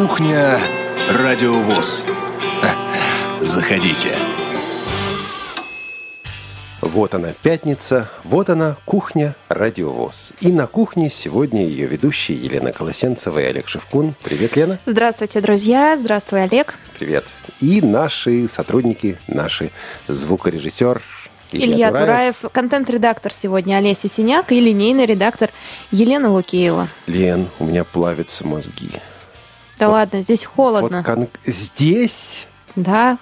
Кухня Радиовоз. Заходите. Вот она, пятница, вот она, кухня «Радиовоз». И на кухне сегодня ее ведущие Елена Колосенцева и Олег Шевкун. Привет, Лена. Здравствуйте, друзья. Здравствуй, Олег. Привет. И наши сотрудники, наши звукорежиссер Илья, Илья Тураев, Тураев контент-редактор сегодня Олеся Синяк и линейный редактор Елена Лукеева. Лен, у меня плавятся мозги. Да вот, ладно, здесь холодно. Вот кон... Здесь? Да.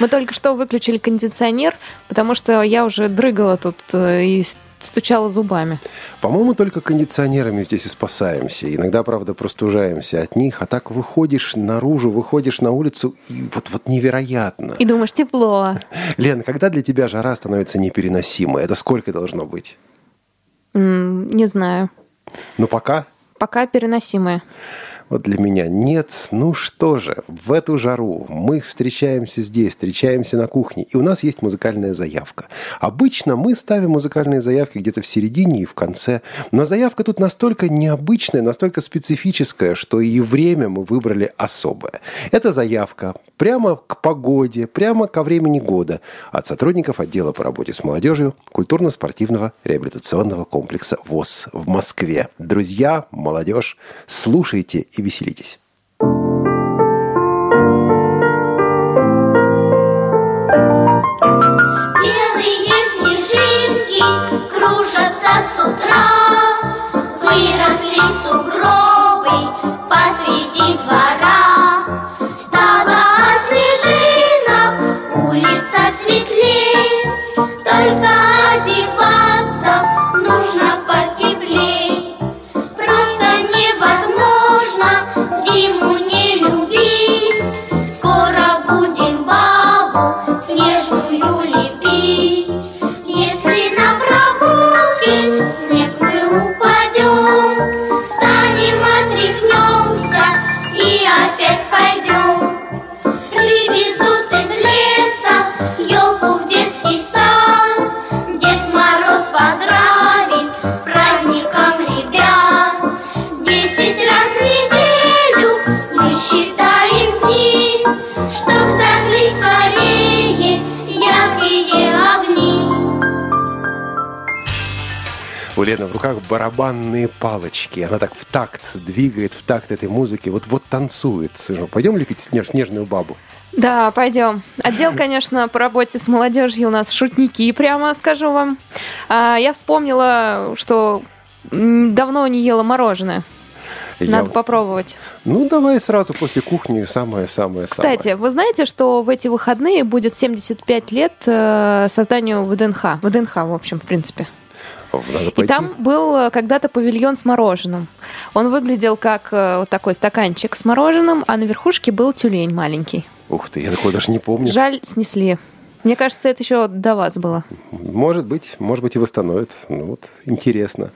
Мы только что выключили кондиционер, потому что я уже дрыгала тут э, и стучала зубами. По-моему, только кондиционерами здесь и спасаемся. Иногда, правда, простужаемся от них, а так выходишь наружу, выходишь на улицу, и вот, вот невероятно. И думаешь, тепло. Лен, когда для тебя жара становится непереносимой? Это сколько должно быть? Mm, не знаю. Ну, пока? Пока переносимая вот для меня нет. Ну что же, в эту жару мы встречаемся здесь, встречаемся на кухне, и у нас есть музыкальная заявка. Обычно мы ставим музыкальные заявки где-то в середине и в конце, но заявка тут настолько необычная, настолько специфическая, что и время мы выбрали особое. Это заявка прямо к погоде, прямо ко времени года от сотрудников отдела по работе с молодежью культурно-спортивного реабилитационного комплекса ВОЗ в Москве. Друзья, молодежь, слушайте и веселитесь. Белые снежинки кружатся с утра, Выросли сугробы посреди двора. Стало от снежинок улица светлей, Только барабанные палочки. Она так в такт двигает, в такт этой музыки. Вот, вот танцует. Пойдем лепить снеж, снежную бабу? Да, пойдем. Отдел, конечно, по работе с молодежью у нас шутники, прямо скажу вам. А, я вспомнила, что давно не ела мороженое. Надо Я- попробовать. Ну, давай сразу после кухни самое-самое-самое. Кстати, вы знаете, что в эти выходные будет 75 лет э, созданию ВДНХ? ВДНХ, в общем, в принципе. Надо И там был э, когда-то павильон с мороженым. Он выглядел как э, вот такой стаканчик с мороженым, а на верхушке был тюлень маленький. Ух ты, я такого даже не помню. Жаль, снесли. Мне кажется, это еще до вас было. Может быть, может быть и восстановят. Ну вот, интересно.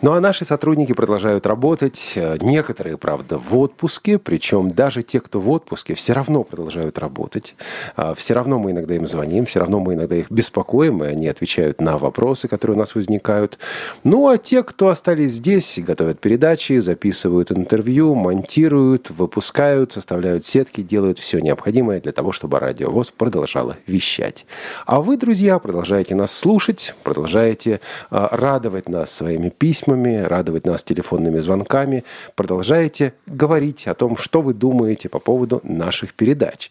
Ну а наши сотрудники продолжают работать. Некоторые, правда, в отпуске. Причем даже те, кто в отпуске, все равно продолжают работать. А, Все равно мы иногда им звоним, все равно мы иногда их беспокоим, и они отвечают на вопросы, которые у нас возникают. Ну а те, кто остались здесь, готовят передачи, записывают интервью, монтируют, выпускают, составляют сетки, делают все необходимое для того, чтобы радиовоз продолжала вещать. А вы, друзья, продолжаете нас слушать, продолжаете а, радовать нас своими письмами, радовать нас телефонными звонками, продолжаете говорить о том, что вы думаете по поводу наших передач.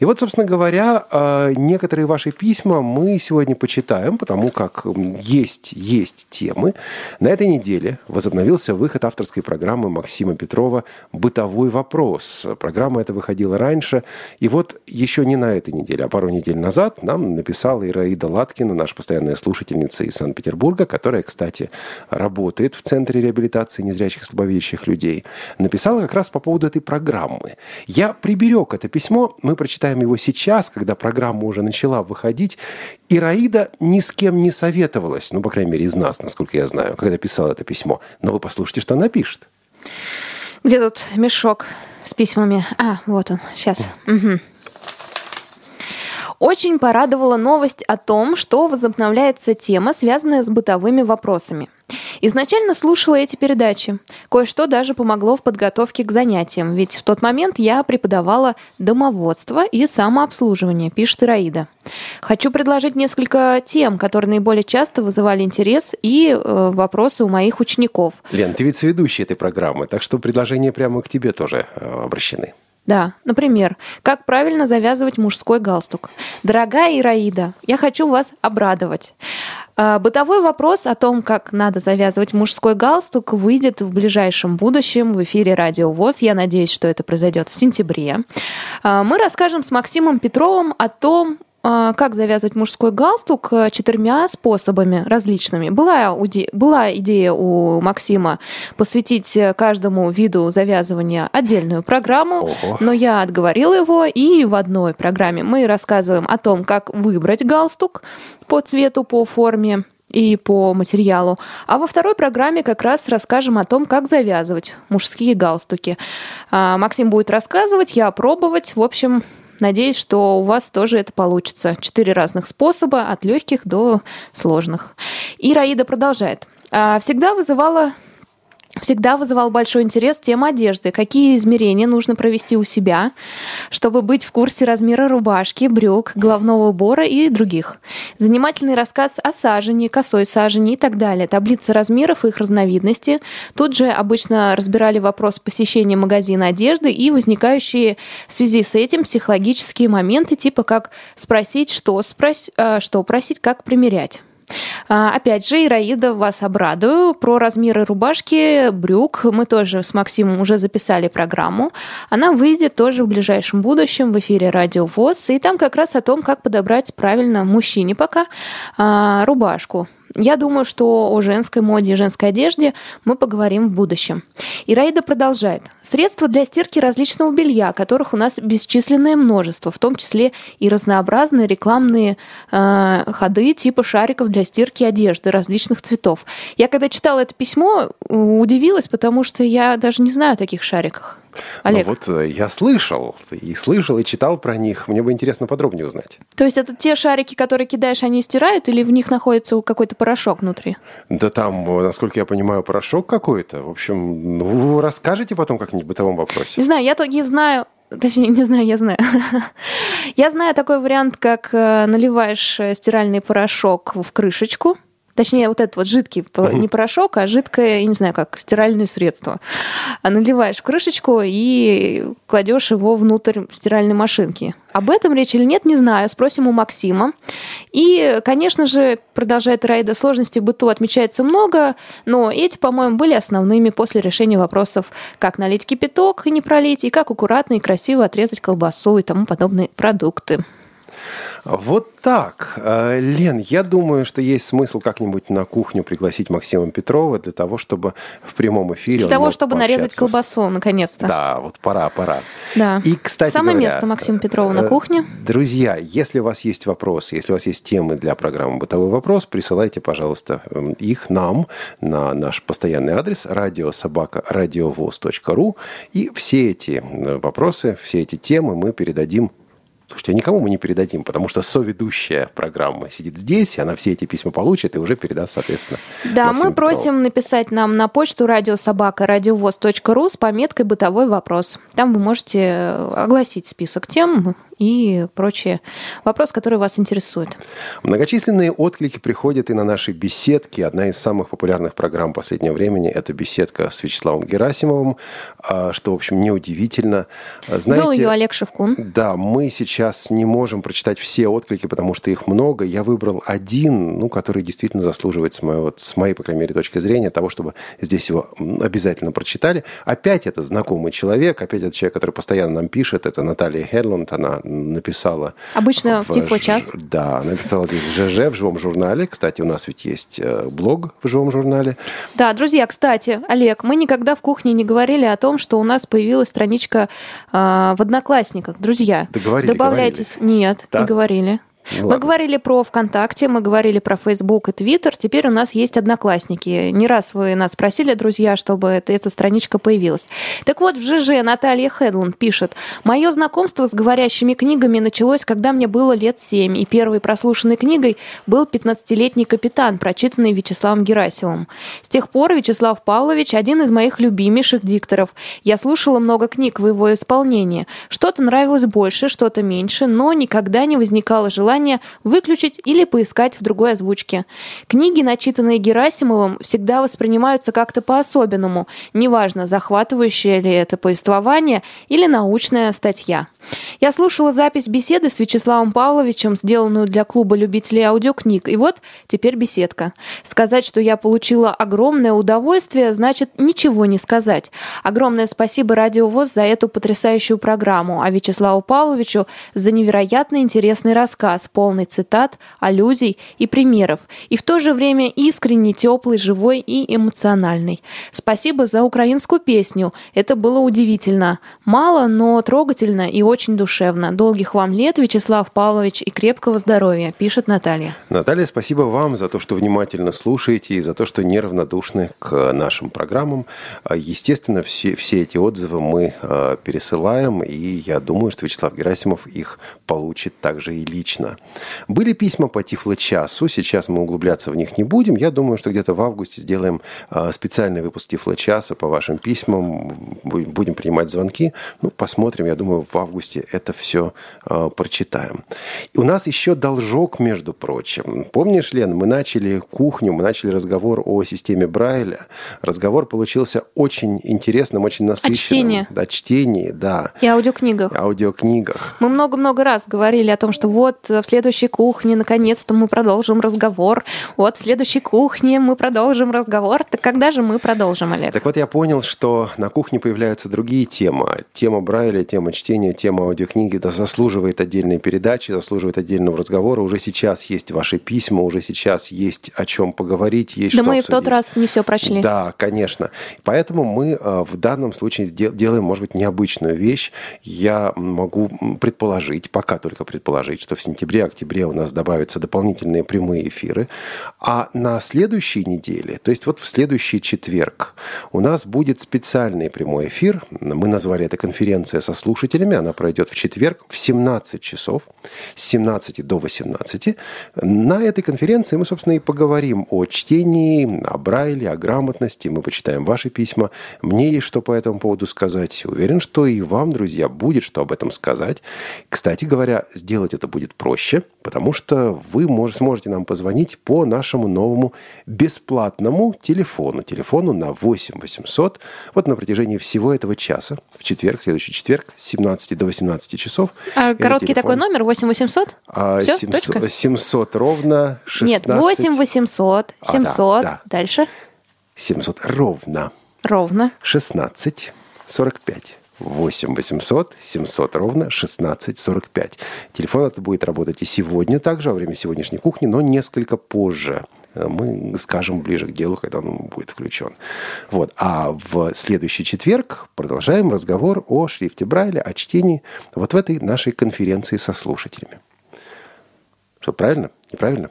И вот, собственно говоря, а, некоторые ваши письма мы сегодня почитаем, потому как есть, есть темы. На этой неделе возобновился выход авторской программы Максима Петрова «Бытовой вопрос». Программа эта выходила раньше. И вот еще не на этой неделе, а пару недель назад нам написала Ираида Латкина, наша постоянная слушательница из Санкт-Петербурга, которая, кстати, работает в Центре реабилитации незрячих и слабовидящих людей. Написала как раз по поводу этой программы. Я приберег это письмо, мы прочитаем его сейчас, когда программа уже начала выходить. Ираида ни с кем не советовалась, ну, по крайней мере, из нас, насколько я знаю, когда писала это письмо. Но вы послушайте, что она пишет. Где тут мешок с письмами? А, вот он, сейчас. Мгм. Очень порадовала новость о том, что возобновляется тема, связанная с бытовыми вопросами. Изначально слушала эти передачи. Кое-что даже помогло в подготовке к занятиям, ведь в тот момент я преподавала домоводство и самообслуживание, пишет Ираида. Хочу предложить несколько тем, которые наиболее часто вызывали интерес и э, вопросы у моих учеников. Лен, ты ведь ведущая этой программы, так что предложения прямо к тебе тоже э, обращены. Да, например, как правильно завязывать мужской галстук. Дорогая Ираида, я хочу вас обрадовать. А, бытовой вопрос о том, как надо завязывать мужской галстук, выйдет в ближайшем будущем в эфире Радио ВОЗ. Я надеюсь, что это произойдет в сентябре. А, мы расскажем с Максимом Петровым о том, как завязывать мужской галстук э, четырьмя способами различными. Была, была идея у Максима посвятить э, каждому виду завязывания отдельную программу, Ого. но я отговорила его, и в одной программе мы рассказываем о том, как выбрать галстук по цвету, по форме, и по материалу. А во второй программе как раз расскажем о том, как завязывать мужские галстуки. А, Максим будет рассказывать, я пробовать. В общем, Надеюсь, что у вас тоже это получится. Четыре разных способа, от легких до сложных. И Раида продолжает. «А, всегда вызывала Всегда вызывал большой интерес тема одежды. Какие измерения нужно провести у себя, чтобы быть в курсе размера рубашки, брюк, головного убора и других. Занимательный рассказ о сажении, косой сажении и так далее. Таблица размеров и их разновидности. Тут же обычно разбирали вопрос посещения магазина одежды и возникающие в связи с этим психологические моменты, типа как спросить, что, спрос... Э, что просить, как примерять. А, опять же, Ираида, вас обрадую. Про размеры рубашки, брюк мы тоже с Максимом уже записали программу. Она выйдет тоже в ближайшем будущем в эфире Радио ВОЗ. И там как раз о том, как подобрать правильно мужчине пока а, рубашку. Я думаю, что о женской моде и женской одежде мы поговорим в будущем. Ираида продолжает. Средства для стирки различного белья, которых у нас бесчисленное множество, в том числе и разнообразные рекламные э, ходы типа шариков для стирки одежды различных цветов. Я когда читала это письмо, удивилась, потому что я даже не знаю о таких шариках. Олег. Ну вот э, я слышал, и слышал, и читал про них. Мне бы интересно подробнее узнать. То есть это те шарики, которые кидаешь, они стирают, или в них находится какой-то порошок внутри? Да там, э, насколько я понимаю, порошок какой-то. В общем, ну, расскажите потом как-нибудь в бытовом вопросе. Не знаю, я только знаю, Точнее, не знаю, я знаю. я знаю такой вариант, как э, наливаешь стиральный порошок в крышечку, Точнее, вот этот вот жидкий, угу. не порошок, а жидкое, я не знаю, как стиральное средство. А наливаешь в крышечку и кладешь его внутрь стиральной машинки. Об этом речь или нет, не знаю. Спросим у Максима. И, конечно же, продолжает Райда, сложностей в быту отмечается много, но эти, по-моему, были основными после решения вопросов, как налить кипяток и не пролить, и как аккуратно и красиво отрезать колбасу и тому подобные продукты. Вот так. Э, Лен, я думаю, что есть смысл как-нибудь на кухню пригласить Максима Петрова для того, чтобы в прямом эфире Для того, чтобы нарезать колбасу, наконец-то. Да, вот пора, пора. Да. И, кстати Самое говоря, место Максима Петрова на э, кухне. Друзья, если у вас есть вопросы, если у вас есть темы для программы «Бытовой вопрос», присылайте, пожалуйста, эм, их нам на наш постоянный адрес радиособака радиовоз.ру. И все эти э, вопросы, все эти темы мы передадим Слушайте, а никому мы не передадим, потому что соведущая программы сидит здесь, и она все эти письма получит и уже передаст, соответственно. Да, Максиму мы просим Петрову. написать нам на почту радиособака радиовоз.ру с пометкой «Бытовой вопрос». Там вы можете огласить список тем, и прочие вопросы, которые вас интересуют. Многочисленные отклики приходят и на наши беседки. Одна из самых популярных программ последнего времени – это беседка с Вячеславом Герасимовым, а, что, в общем, неудивительно. Знаете, Был ее Олег Шевкун. Да, мы сейчас не можем прочитать все отклики, потому что их много. Я выбрал один, ну, который действительно заслуживает, с моей, вот, с моей, по крайней мере, точки зрения, того, чтобы здесь его обязательно прочитали. Опять это знакомый человек, опять это человек, который постоянно нам пишет. Это Наталья Херланд, она написала... Обычно в, в Тифло-час? Да, написала здесь в ЖЖ, в живом журнале. Кстати, у нас ведь есть э, блог в живом журнале. Да, друзья, кстати, Олег, мы никогда в кухне не говорили о том, что у нас появилась страничка э, в Одноклассниках. Друзья, да говорили, добавляйтесь. Говорили. Нет, да. не говорили. Ну, мы ладно. говорили про ВКонтакте, мы говорили про Фейсбук и Твиттер. Теперь у нас есть Одноклассники. Не раз вы нас просили, друзья, чтобы эта, эта страничка появилась. Так вот, в ЖЖ Наталья Хедланд пишет. Мое знакомство с говорящими книгами началось, когда мне было лет семь, и первой прослушанной книгой был «15-летний капитан», прочитанный Вячеславом Герасимовым. С тех пор Вячеслав Павлович один из моих любимейших дикторов. Я слушала много книг в его исполнении. Что-то нравилось больше, что-то меньше, но никогда не возникало желания выключить или поискать в другой озвучке. Книги, начитанные Герасимовым, всегда воспринимаются как-то по-особенному, неважно, захватывающее ли это повествование или научная статья. Я слушала запись беседы с Вячеславом Павловичем, сделанную для клуба любителей аудиокниг, и вот теперь беседка. Сказать, что я получила огромное удовольствие, значит ничего не сказать. Огромное спасибо Радио ВОЗ за эту потрясающую программу, а Вячеславу Павловичу за невероятно интересный рассказ, полный цитат, аллюзий и примеров, и в то же время искренний, теплый, живой и эмоциональный. Спасибо за украинскую песню, это было удивительно. Мало, но трогательно и очень душевно. Долгих вам лет, Вячеслав Павлович, и крепкого здоровья, пишет Наталья. Наталья, спасибо вам за то, что внимательно слушаете и за то, что неравнодушны к нашим программам. А, Естественно, все, все эти отзывы мы э, пересылаем, и я думаю, что Вячеслав Герасимов их получит также и лично. Были письма по Тифло-часу, сейчас мы углубляться в них не будем. Я думаю, что где-то в августе сделаем э, специальный выпуск Тифло-часа по вашим письмам, Бу- будем принимать звонки. Ну, посмотрим, я думаю, в августе это все э, прочитаем. И у нас еще должок, между прочим. Помнишь, Лен, мы начали кухню, мы начали разговор о системе Брайля. Разговор получился очень интересным, очень насыщенным. чтении. Да, чтении, да. И аудиокнигах. Аудиокнигах. Мы много-много раз говорили о том, что вот э, в следующей кухне наконец-то мы продолжим разговор. Вот в следующей кухне мы продолжим разговор. Так когда же мы продолжим, Олег? Так вот, я понял, что на кухне появляются другие темы. Тема Брайля, тема чтения, тема аудиокниги да, заслуживает отдельной передачи, заслуживает отдельного разговора. Уже сейчас есть ваши письма, уже сейчас есть о чем поговорить, есть да что мы и в тот обсудить. раз не все прочли. Да, конечно. Поэтому мы э, в данном случае де- делаем, может быть, необычную вещь. Я могу предположить, пока только предположить, что в сентябре-октябре у нас добавятся дополнительные прямые эфиры. А на следующей неделе, то есть вот в следующий четверг, у нас будет специальный прямой эфир. Мы назвали это конференция со слушателями. Она пройдет в четверг в 17 часов, с 17 до 18. На этой конференции мы, собственно, и поговорим о чтении, о Брайле, о грамотности. Мы почитаем ваши письма. Мне есть что по этому поводу сказать. Уверен, что и вам, друзья, будет что об этом сказать. Кстати говоря, сделать это будет проще, потому что вы мож- сможете нам позвонить по нашему новому бесплатному телефону. Телефону на 8 800. Вот на протяжении всего этого часа, в четверг, следующий четверг, с 17 до 18 часов. А Это короткий такой номер 8800? А, Всё, 700, точка? 700 ровно 16. Нет, 8800, А, да, 700. да. Дальше. 700 ровно Ровно. 16 45. 8 800 700 ровно 16 45. Телефон этот будет работать и сегодня также, во время сегодняшней кухни, но несколько позже. Э, Мы скажем ближе к делу, когда он будет включен. Вот. А в следующий четверг продолжаем разговор о шрифте Брайля, о чтении вот в этой нашей конференции со слушателями. Что, правильно? Неправильно?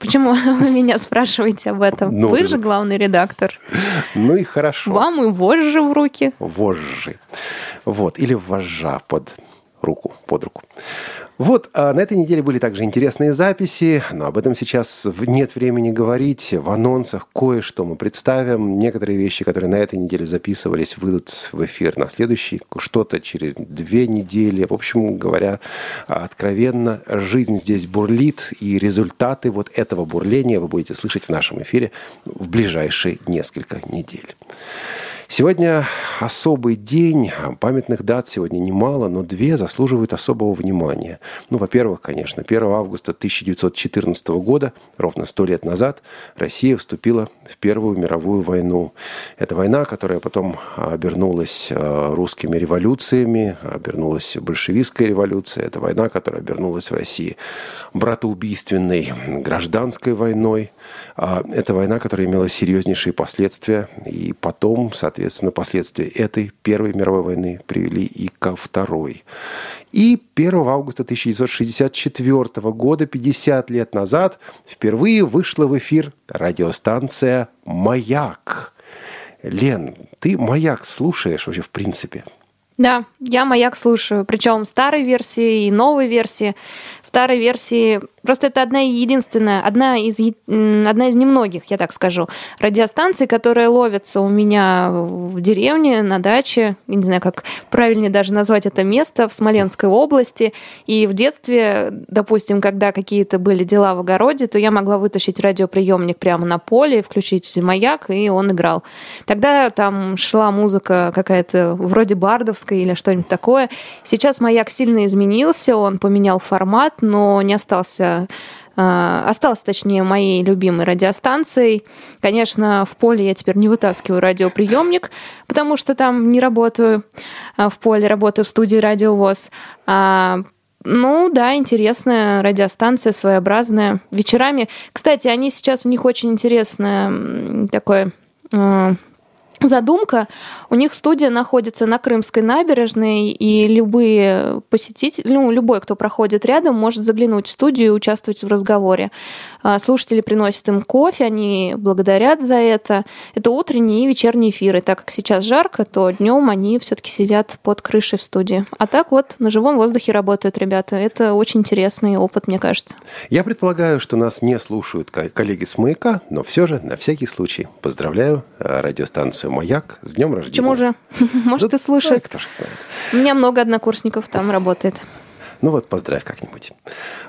Почему вы меня спрашиваете об этом? Ну, вы же главный редактор. Ну и хорошо. Вам и вожжи в руки. вожжи. Вот, или вожжа под руку, под руку. Вот, а на этой неделе были также интересные записи, но об этом сейчас нет времени говорить. В анонсах кое-что мы представим. Некоторые вещи, которые на этой неделе записывались, выйдут в эфир на следующий. Что-то через две недели. В общем говоря, откровенно, жизнь здесь бурлит, и результаты вот этого бурления вы будете слышать в нашем эфире в ближайшие несколько недель. Сегодня особый день. Памятных дат сегодня немало, но две заслуживают особого внимания. Ну, во-первых, конечно, 1 августа 1914 года, ровно сто лет назад, Россия вступила в Первую мировую войну. Это война, которая потом обернулась э, русскими революциями, обернулась большевистской революцией. Это война, которая обернулась в России братоубийственной гражданской войной. А, Это война, которая имела серьезнейшие последствия. И потом, соответственно, последствия этой Первой мировой войны привели и ко Второй. И 1 августа 1964 года, 50 лет назад, впервые вышла в эфир радиостанция «Маяк». Лен, ты «Маяк» слушаешь вообще в принципе? Да, я «Маяк» слушаю, причем старой версии и новой версии. Старой версии Просто это одна единственная, одна из, одна из немногих, я так скажу, радиостанций, которая ловится у меня в деревне, на даче, я не знаю, как правильнее даже назвать это место, в Смоленской области. И в детстве, допустим, когда какие-то были дела в огороде, то я могла вытащить радиоприемник прямо на поле, включить маяк, и он играл. Тогда там шла музыка какая-то вроде бардовская или что-нибудь такое. Сейчас маяк сильно изменился, он поменял формат, но не остался Э, осталась, точнее, моей любимой радиостанцией. Конечно, в поле я теперь не вытаскиваю радиоприемник, потому что там не работаю а в поле, работаю в студии радиовоз. А, ну да, интересная радиостанция, своеобразная. Вечерами, кстати, они сейчас, у них очень интересное такое э, задумка. У них студия находится на Крымской набережной, и любые посетители, ну, любой, кто проходит рядом, может заглянуть в студию и участвовать в разговоре. А, слушатели приносят им кофе, они благодарят за это. Это утренние и вечерние эфиры. Так как сейчас жарко, то днем они все-таки сидят под крышей в студии. А так вот на живом воздухе работают ребята. Это очень интересный опыт, мне кажется. Я предполагаю, что нас не слушают коллеги с «Маяка», но все же на всякий случай поздравляю э, радиостанцию «Маяк» с днем рождения. Почему же? Может, и слушает. Кто же знает. У меня много однокурсников там работает. Ну вот, поздравь как-нибудь.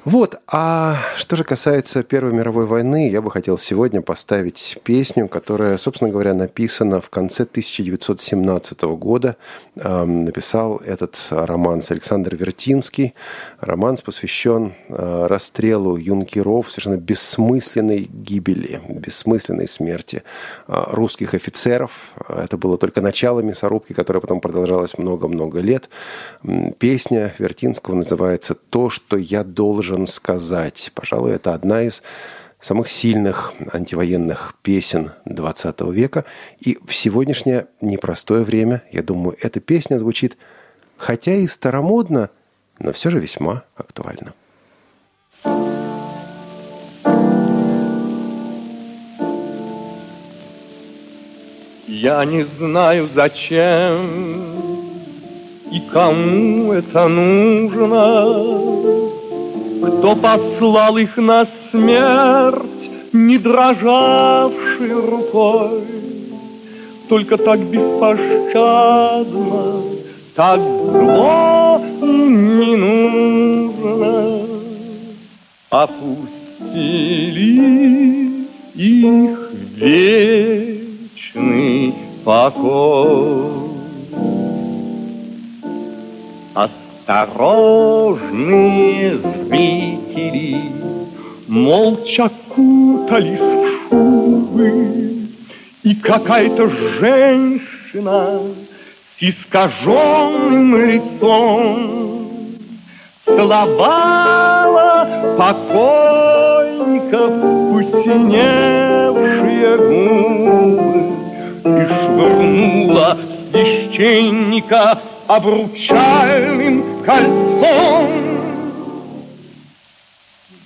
Вот, а что же касается Первой мировой войны, я бы хотел сегодня поставить песню, которая, собственно говоря, написана в конце 1917 года. Эм, написал этот романс Александр Вертинский. Романс посвящен э, расстрелу юнкеров, совершенно бессмысленной гибели, бессмысленной смерти э, русских офицеров. Это было только начало мясорубки, которая потом продолжалась много-много лет. Песня Вертинского называется «То, что я должен сказать». Пожалуй, это одна из самых сильных антивоенных песен 20 века. И в сегодняшнее непростое время, я думаю, эта песня звучит, хотя и старомодно, но все же весьма актуально. Я не знаю, зачем и кому это нужно? Кто послал их на смерть, не дрожавшей рукой? Только так беспощадно, так зло не нужно. Опустили их вечный покой. Осторожные зрители! Молча кутались в шубы, И какая-то женщина С искаженным лицом Целовала покойников Посиневшие губы И швырнула священника обручальным кольцом.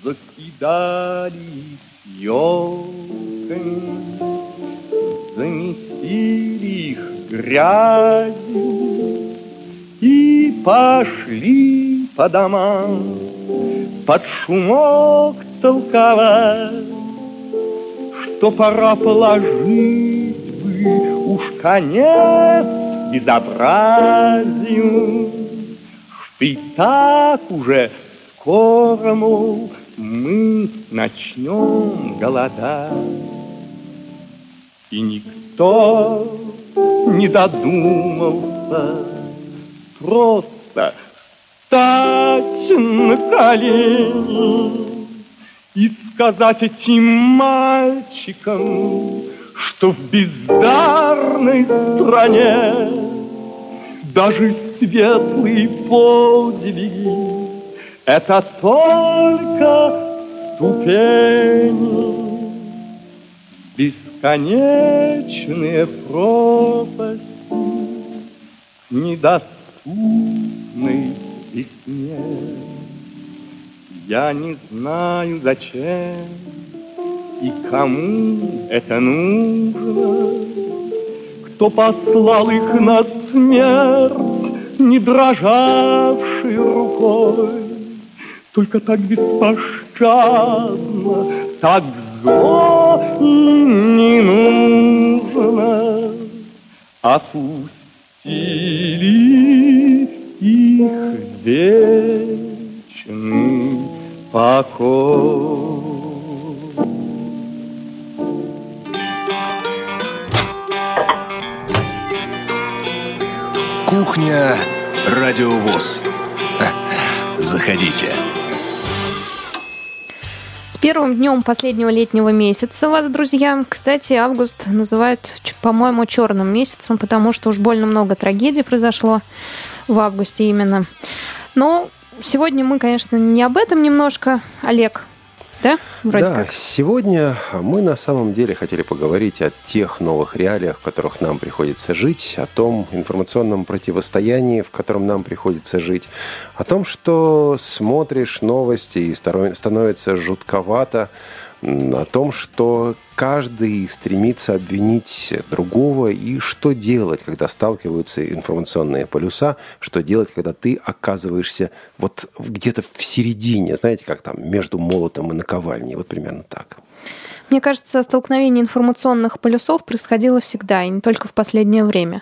Закидали елками, заместили их грязью и пошли по домам под шумок толковать, что пора положить бы уж конец безобразию, и так уже скоро, мол, мы начнем голодать. И никто не додумался просто стать на колени и сказать этим мальчикам, что в бездарной стране даже светлые подвиги — это только ступени. Бесконечные пропасти недоступной весне. Я не знаю, зачем и кому это нужно, Кто послал их на смерть, не дрожавшей рукой, Только так беспощадно, так зло и не нужно. Опустили их вечный покой. Кухня Радиовоз. Заходите. С первым днем последнего летнего месяца вас, друзья. Кстати, август называют, по-моему, черным месяцем, потому что уж больно много трагедий произошло в августе именно. Но сегодня мы, конечно, не об этом немножко. Олег, да? Вроде да, как. сегодня мы на самом деле хотели поговорить о тех новых реалиях, в которых нам приходится жить, о том информационном противостоянии, в котором нам приходится жить, о том, что смотришь новости и становится жутковато, о том, что каждый стремится обвинить другого и что делать, когда сталкиваются информационные полюса, что делать, когда ты оказываешься вот где-то в середине, знаете, как там, между молотом и наковальней, вот примерно так. Мне кажется, столкновение информационных полюсов происходило всегда, и не только в последнее время.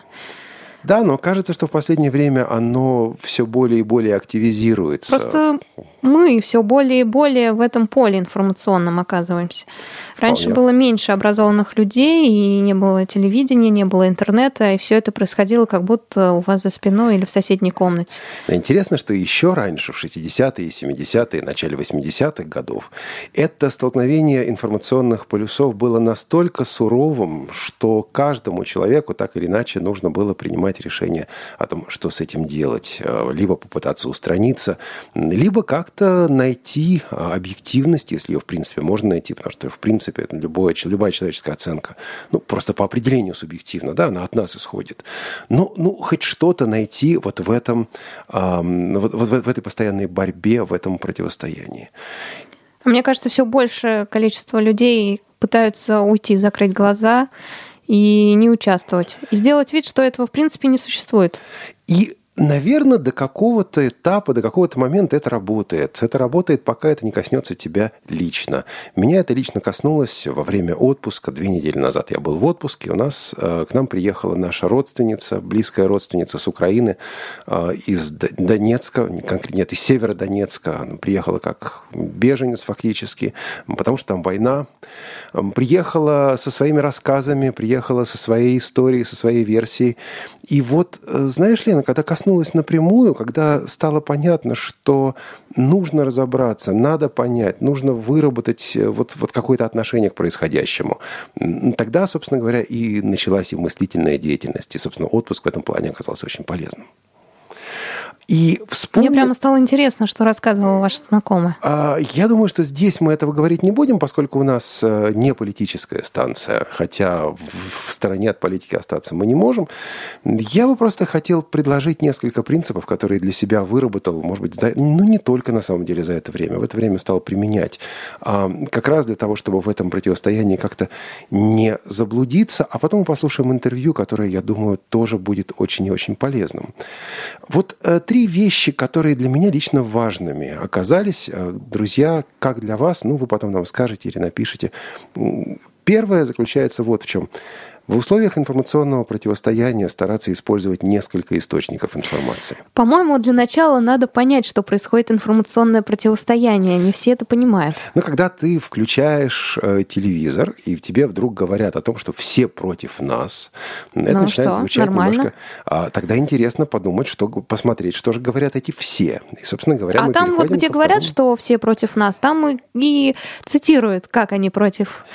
Да, но кажется, что в последнее время оно все более и более активизируется. Просто мы все более и более в этом поле информационном оказываемся. Раньше Вполне. было меньше образованных людей, и не было телевидения, не было интернета, и все это происходило как будто у вас за спиной или в соседней комнате. Но Интересно, что еще раньше, в 60-е, 70-е, начале 80-х годов, это столкновение информационных полюсов было настолько суровым, что каждому человеку так или иначе нужно было принимать решение о том, что с этим делать. Э, Либо попытаться устраниться, либо как-то найти а, объективность, если ее, в принципе, можно найти, потому что, в принципе, любое, любая человеческая оценка, ну, просто по определению субъективно, да, она от нас исходит. Но, ну, хоть что-то найти вот в этом, вот, вот в этой постоянной борьбе, в этом противостоянии. Мне кажется, все большее количество людей пытаются уйти, закрыть глаза и не участвовать. И сделать вид, что этого в принципе не существует. И Наверное, до какого-то этапа, до какого-то момента это работает. Это работает, пока это не коснется тебя лично. Меня это лично коснулось во время отпуска. Две недели назад я был в отпуске. У нас э, к нам приехала наша родственница, близкая родственница с Украины, э, из Донецка, конкретно из Северодонецка. Она приехала как беженец фактически, потому что там война. Приехала со своими рассказами, приехала со своей историей, со своей версией. И вот, э, знаешь, Лена, когда коснулась напрямую, когда стало понятно, что нужно разобраться, надо понять, нужно выработать э, вот, вот какое-то отношение к происходящему, тогда, собственно говоря, и началась и мыслительная деятельность. И, собственно, отпуск в этом плане оказался очень полезным. И вспомни... Мне прямо стало интересно, что рассказывала ваша знакомая. А, Я думаю, что здесь мы этого говорить не будем, поскольку у нас э, не политическая станция, хотя в стороне от политики остаться мы не можем. Я бы просто хотел предложить несколько принципов, которые для себя выработал, может быть, за- ну не только на самом деле за это время, в это время стал применять. А, Как раз для того, чтобы в этом противостоянии как-то не заблудиться, а потом мы послушаем интервью, которое, я думаю, тоже будет очень и очень полезным. Вот э, три вещи, которые для меня лично важными оказались. Э, Друзья, как для вас, ну, вы потом нам скажете или напишите. Первое заключается вот в чем. В условиях информационного противостояния стараться использовать несколько источников информации. По-моему, для начала надо понять, что происходит информационное противостояние. Не все это понимают. Но когда ты включаешь э, телевизор, и тебе вдруг говорят о том, что все против нас, это Ну начинает что, звучать нормально? немножко... а, тогда интересно подумать, что, посмотреть, что же говорят эти все. И, собственно говоря, А там вот где говорят, второму. что все против нас, там и, и цитируют, как они против.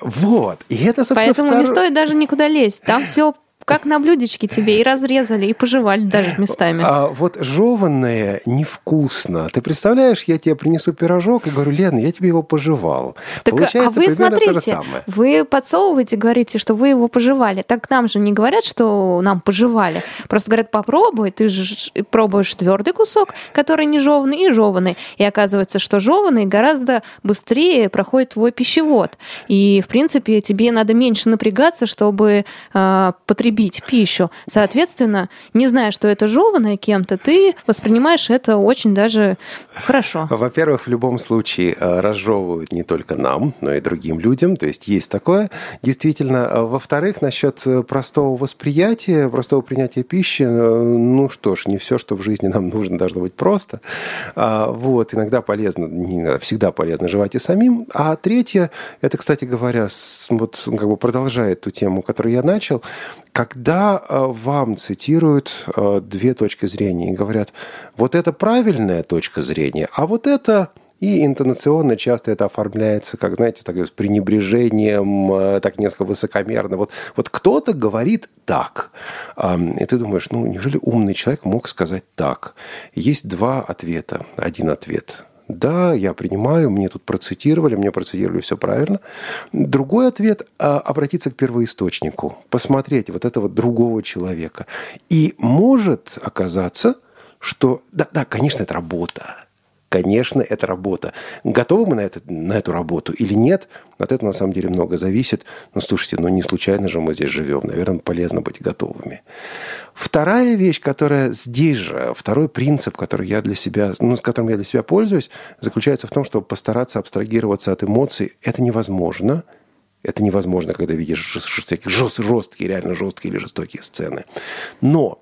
Вот. И это, собственно, Поэтому не второ- стоит даже никуда лезть. Там все как на блюдечке тебе и разрезали, и пожевали даже местами. А вот жеванное невкусно. Ты представляешь, я тебе принесу пирожок и говорю, Лена, я тебе его пожевал. Так, Получается а вы примерно смотрите, то же самое. вы подсовываете, говорите, что вы его пожевали. Так нам же не говорят, что нам пожевали. Просто говорят, попробуй, ты же пробуешь твердый кусок, который не жеванный, и жеванный. И оказывается, что жеванный гораздо быстрее проходит твой пищевод. И, в принципе, тебе надо меньше напрягаться, чтобы э, потребить пищу. Соответственно, не зная, что это жеванное кем-то, ты воспринимаешь это очень даже хорошо. Во-первых, в любом случае э, разжевывают не только нам, но и другим людям. То есть есть такое. Действительно. А Во-вторых, насчет э, простого восприятия, простого принятия пищи, э, ну что ж, не все, что в жизни нам нужно, должно быть просто. А, Вот, иногда полезно, не всегда полезно жевать и самим. А третье, это, кстати говоря, вот как бы продолжает ту тему, которую я начал, когда э, вам цитируют э, две точки зрения и говорят, вот это правильная точка зрения, а вот это и интонационно часто это оформляется, как, знаете, так, с пренебрежением, э, так несколько высокомерно. Вот, вот кто-то говорит так. И ты думаешь, ну, неужели умный человек мог сказать так? Есть два ответа. Один ответ – да, я принимаю, мне тут процитировали, мне процитировали все правильно. Другой ответ а, – обратиться к первоисточнику, посмотреть вот этого другого человека. И может оказаться, что, да, да, конечно, это работа. Конечно, это работа. Готовы мы на, это, на эту работу или нет, от этого на самом деле много зависит. Но слушайте, ну не случайно же мы здесь живем. Наверное, полезно быть готовыми. Вторая вещь, которая здесь же, второй принцип, который я для себя, ну, с которым я для себя пользуюсь, заключается в том, чтобы постараться абстрагироваться от эмоций. Это невозможно. Это невозможно, когда видишь жесткие, жесткие, реально жесткие или жестокие сцены. Но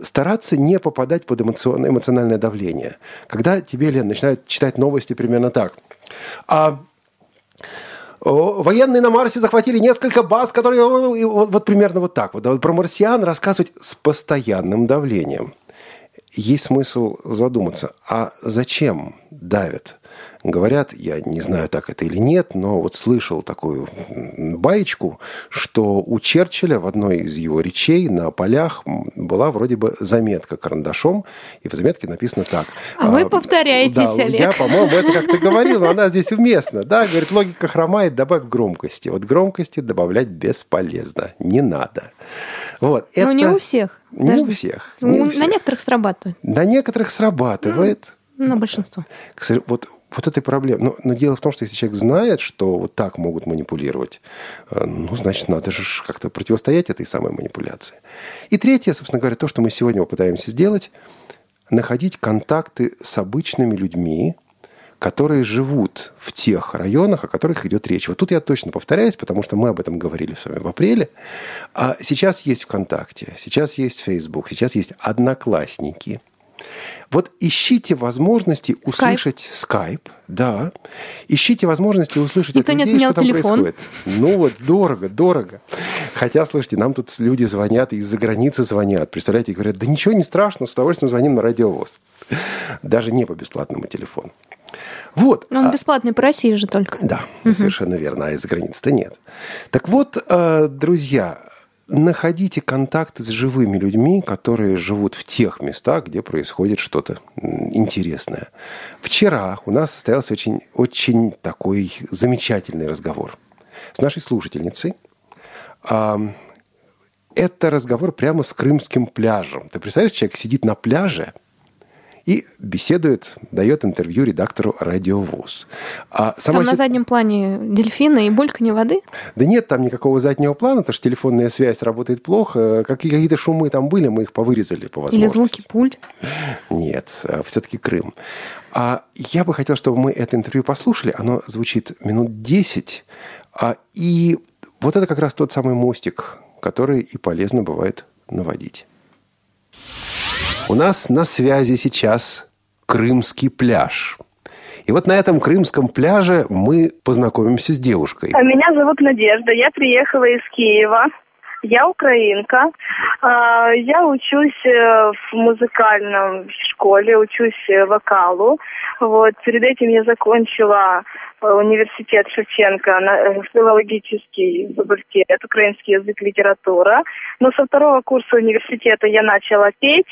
стараться не попадать под эмоциональное давление. Когда тебе, Лен, начинают читать новости примерно так. А, военные на Марсе захватили несколько баз, которые... Вот, вот примерно вот так. Вот, А вот про марсиан рассказывать с постоянным давлением. Есть смысл задуматься, а зачем давят? Говорят, я не знаю, так это или нет, но вот слышал такую баечку, что у Черчилля в одной из его речей на полях была вроде бы заметка карандашом, и в заметке написано так. А вы повторяетесь, да, Олег. Я, по-моему, это как ты говорил, но она здесь уместна. Да, говорит, логика хромает, добавь громкости. Вот громкости добавлять бесполезно, не надо. Вот, Ну, не это- у всех. Не Даже- у всех. У- не у На всех. некоторых срабатывает, На некоторых срабатывает. на большинство. Вот, вот этой проблемы. Но, но дело в том, что если человек знает, что вот так могут манипулировать, э, ну, значит, надо же как-то противостоять этой самой манипуляции. И третье, собственно говоря, то, что мы сегодня попытаемся сделать, находить контакты с обычными людьми, которые живут в тех районах, о которых идет речь. Вот тут я точно повторяюсь, потому что мы об этом говорили с вами в апреле. А сейчас есть ВКонтакте, сейчас есть Facebook, сейчас есть Одноклассники. Вот ищите возможности услышать скайп, да. Ищите возможности услышать Никто от не людей, отменял что там телефон. происходит. Ну вот, дорого, дорого. Хотя, слушайте, нам тут люди звонят, из-за границы звонят. Представляете, говорят, да ничего не страшно, с удовольствием звоним на радиовоз. Даже не по бесплатному телефону. Вот. Но Он а- бесплатный по России же только. да, совершенно верно. А из границ-то нет. Так вот, э, друзья, находите контакты с живыми людьми, которые живут в тех местах, где происходит что-то интересное. Вчера у нас состоялся очень, очень такой замечательный разговор с нашей слушательницей. Это разговор прямо с крымским пляжем. Ты представляешь, человек сидит на пляже, и беседует, дает интервью редактору «Радиовоз». А сама Там на заднем плане дельфины и бульканье воды. Да нет там никакого заднего плана, потому что телефонная связь работает плохо. Какие- Какие-то шумы там были, мы их повырезали по Или возможности. звуки пуль. Нет, все-таки Крым. А я бы хотел, чтобы мы это интервью послушали. Оно звучит минут 10. А, и вот это как раз тот самый мостик, который и полезно бывает наводить. У нас на связи сейчас Крымский пляж. И вот на этом крымском пляже мы познакомимся с девушкой. Меня зовут Надежда. Я приехала из Киева. Я украинка. А, Я учусь э, в музыкальном школе, учусь э, вокалу. Вот. Перед этим я закончила э, университет Шевченко, на- филологический факультет, украинский язык, литература. Но со второго курса университета я начала петь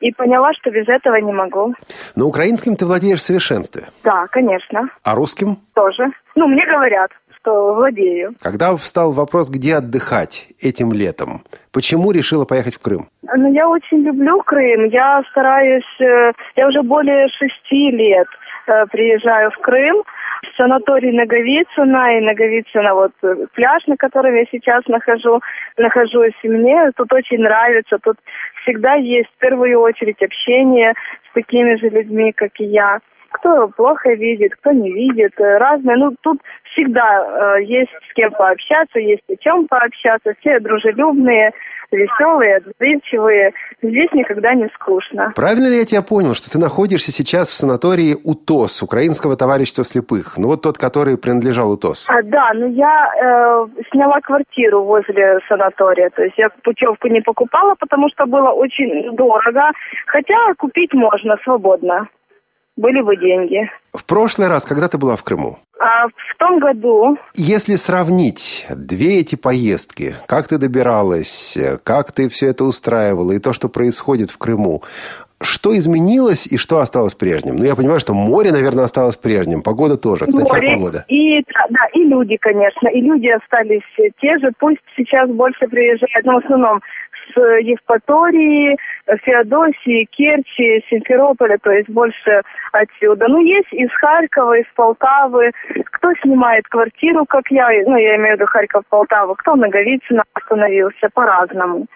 и поняла, что без этого не могу. Но украинским ты владеешь в совершенстве. Да, конечно, А русским? тоже. Ну, мне говорят, что владею. Когда встал вопрос, где отдыхать этим летом, почему решила поехать в Крым? Ну, я очень люблю Крым. Я стараюсь... э, Я уже более шести лет э, приезжаю в Крым. В санаторий Наговицына и Наговицына вот э, пляж, на котором я сейчас нахожу, нахожусь. И мне тут очень нравится. Тут всегда есть в первую очередь общение с такими же людьми, как и я. Кто плохо видит, кто не видит, э, разное. Ну, тут всегда э, есть с кем пообщаться, есть о чем пообщаться. Все дружелюбные, веселые, отзывчивые. Здесь никогда не скучно. Правильно ли я тебя понял, что ты находишься сейчас в санатории УТОС, Украинского товарищества слепых? Ну вот тот, который принадлежал УТОС. А, да, ну я э, сняла квартиру возле санатория. То есть я путевку не покупала, потому что было очень дорого. Хотя купить можно свободно. Были бы деньги. В прошлый раз, когда ты была в Крыму, А в том году если сравнить две эти поездки, как ты добиралась, как ты все это устраивала и то, что происходит в Крыму, что изменилось и что осталось прежним? Ну, я понимаю, что море, наверное, осталось прежним, погода тоже. Кстати, море, погода? и да, и люди, конечно, и люди остались те же. Пусть сейчас больше приезжают, но в основном Евпатории, Феодосии, Керчи, Симферополя, то есть больше отсюда. Ну, есть из Харькова, из Полтавы. Кто снимает квартиру, как я, ну, я имею в виду Харьков, Полтаву, кто на Говицына остановился, по-разному.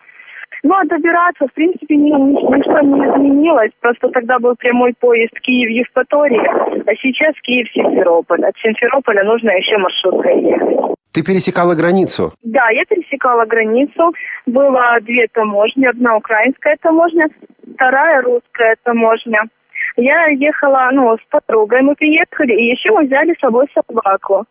Ну, а добираться, в принципе, ни- ничто не изменилось. Просто тогда был прямой поезд Киев-Евпатория, а сейчас Киев-Симферополь. От Симферополя нужно еще маршруткой ехать. Ты пересекала границу. Да, я пересекала границу. Было две таможни. Одна украинская таможня, вторая русская таможня. Я ехала, ну, с подругой мы приехали, и еще мы взяли с собой собаку.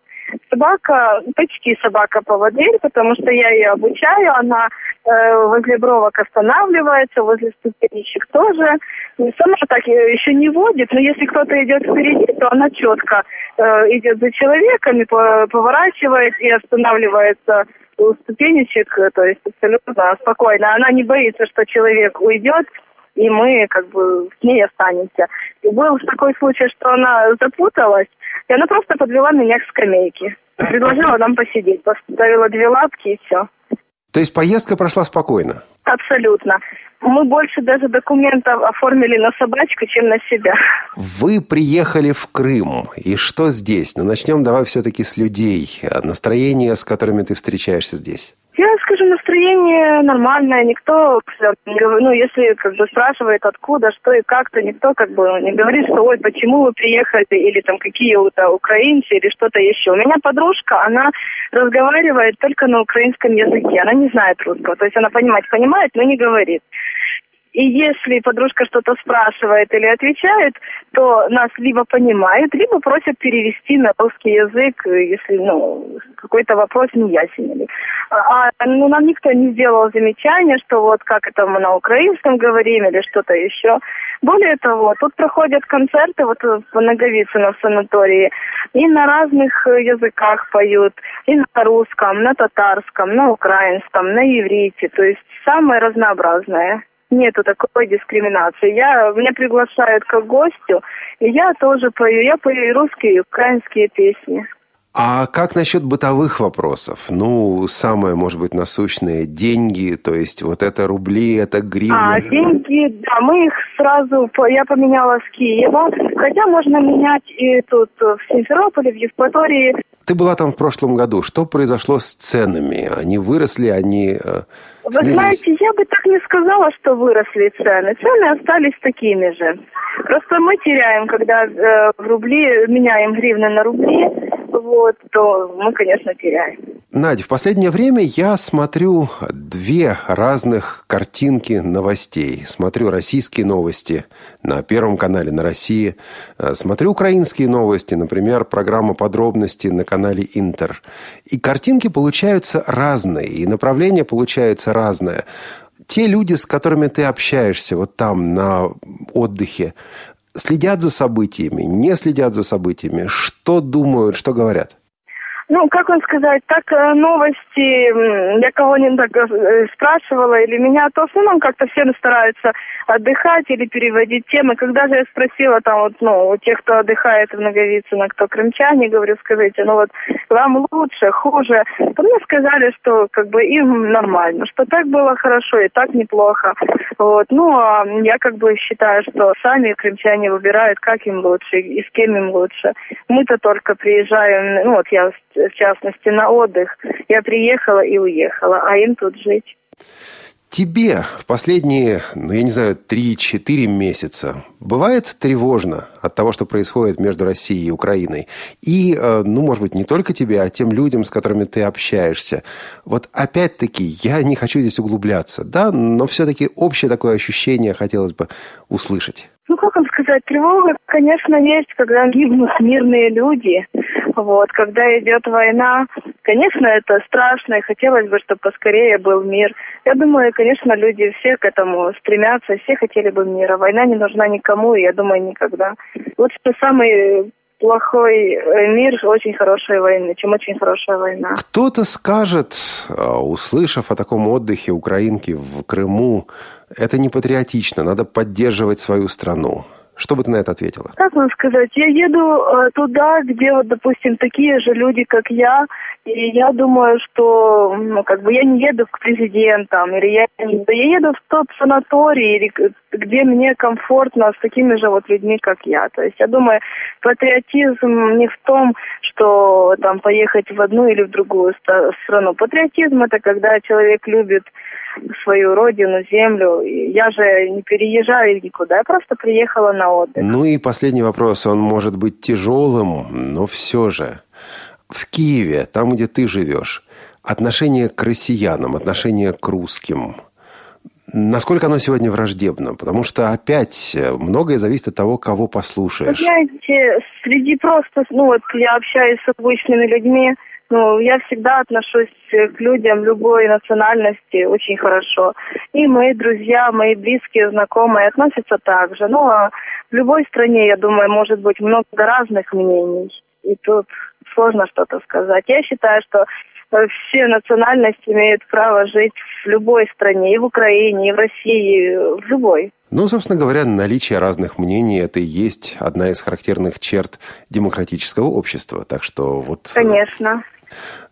Собака, почти собака-поводырь, потому что я ее обучаю, она э, возле бровок останавливается, возле ступенечек тоже. И Сама так э, еще не водит, но если кто-то идет впереди, то она четко э, идет за человеками, по- поворачивает и останавливается у ступенечек, э, то есть абсолютно спокойно. Она не боится, что человек уйдет, и мы как бы с ней останемся. И был такой случай, что она запуталась, и она просто подвела меня к скамейке. Предложила нам посидеть, поставила две лапки и все. То есть поездка прошла спокойно. Абсолютно. Мы больше даже документов оформили на собачку, чем на себя. Вы приехали в Крым. И что здесь? Ну, начнем давай все-таки с людей. Настроение, с которыми ты встречаешься здесь. Я скажу, настроение нормальное. Никто, ну, если как бы спрашивает, откуда, что и как, то никто как бы не говорит, что ой, почему вы приехали, или там какие-то украинцы, или что-то еще. У меня подружка, она разговаривает только на украинском языке. Она не знает русского. То есть она понимать понимает, но не говорит. И если подружка что-то спрашивает или отвечает, то нас либо понимают, либо просят перевести на русский язык, если ну, какой-то вопрос не ясен. или- А, ну, нам никто не сделал замечания, что вот как это мы на украинском говорим или что-то еще. Более того, тут проходят концерты вот в Наговицыно в санатории, и на разных э, языках поют, и на русском, на татарском, на украинском, на иврите, то есть самое разнообразное. Нету такой дискриминации. Я, меня приглашают как гостю, и я тоже пою. Я пою и русские, и украинские песни. А как насчет бытовых вопросов? Ну, самое, может быть, насущное – деньги, то есть вот это рубли, это гривны. А деньги, да, мы их сразу, я поменяла с Киева, хотя можно менять и тут в Симферополе, в Евпатории. Ты была там в прошлом году. Что произошло с ценами? Они выросли, они э, Вы снизились? знаете, я бы так не сказала, что выросли цены. Цены остались такими же. Просто мы теряем, когда э, в рубли меняем гривны на рубли, вот, то мы, конечно, теряем. Надя, в последнее время я смотрю две разных картинки новостей. Смотрю российские новости на Первом канале на России. Э, смотрю украинские новости, например, программа «Подробности» на канале «Интер». И картинки получаются разные, и направление получается разное. Те люди, с которыми ты общаешься вот там на отдыхе, следят за событиями, не следят за событиями, что думают, что говорят? Ну, как вам сказать, так э, новости, я кого-нибудь э, спрашивала, или меня, то в основном как-то все стараются отдыхать или переводить темы. Когда же я спросила там вот, ну, у тех, кто отдыхает в Наговицыно, кто крымчане, говорю, скажите, ну вот вам лучше, хуже, то мне сказали, что как бы им нормально, что так было хорошо и так неплохо. Вот. Ну, а я как бы считаю, что сами крымчане выбирают, как им лучше и с кем им лучше. Мы-то только приезжаем, ну вот я в частности, на отдых. Я приехала и уехала, а им тут жить. Тебе в последние, ну, я не знаю, 3-4 месяца бывает тревожно от того, что происходит между Россией и Украиной? И, э, ну, может быть, не только тебе, а тем людям, с которыми ты общаешься. Вот опять-таки, я не хочу здесь углубляться, да, но все-таки общее такое ощущение хотелось бы услышать. Ну, как вам сказать, тревога, конечно, есть, когда гибнут мирные люди. Вот, когда идет война, конечно, это страшно, и хотелось бы, чтобы поскорее был мир. Я думаю, конечно, люди все к этому стремятся, все хотели бы мира. Война не нужна никому, и я думаю, никогда. Лучше самый плохой э, мир очень хорошая война, чем очень хорошая война. Кто-то скажет, а, услышав о таком отдыхе украинки в Крыму, это не патриотично, надо поддерживать свою страну. Что бы ты на это ответила? Как вам сказать? Я еду э, туда, где вот, допустим, такие же люди, как я, и я думаю, что, ну, как бы я не еду к президентам, или я, я еду в тот санаторий, или где мне комфортно с такими же вот людьми, как я. То есть я думаю, патриотизм не в том, что там поехать в одну или в другую страну. Патриотизм это когда человек любит свою родину, землю. Я же не переезжаю никуда, я просто приехала на отдых. Ну и последний вопрос, он может быть тяжелым, но все же. В Киеве, там, где ты живешь, отношение к россиянам, отношение к русским, Насколько оно сегодня враждебно? Потому что опять многое зависит от того, кого послушаешь. Вы знаете, среди просто, ну вот я общаюсь с обычными людьми, ну, я всегда отношусь к людям любой национальности очень хорошо. И мои друзья, мои близкие, знакомые относятся так же. Ну, а в любой стране, я думаю, может быть много разных мнений. И тут сложно что-то сказать. Я считаю, что все национальности имеют право жить в любой стране, и в Украине, и в России, в любой. Ну, собственно говоря, наличие разных мнений – это и есть одна из характерных черт демократического общества. Так что вот... Э, Конечно.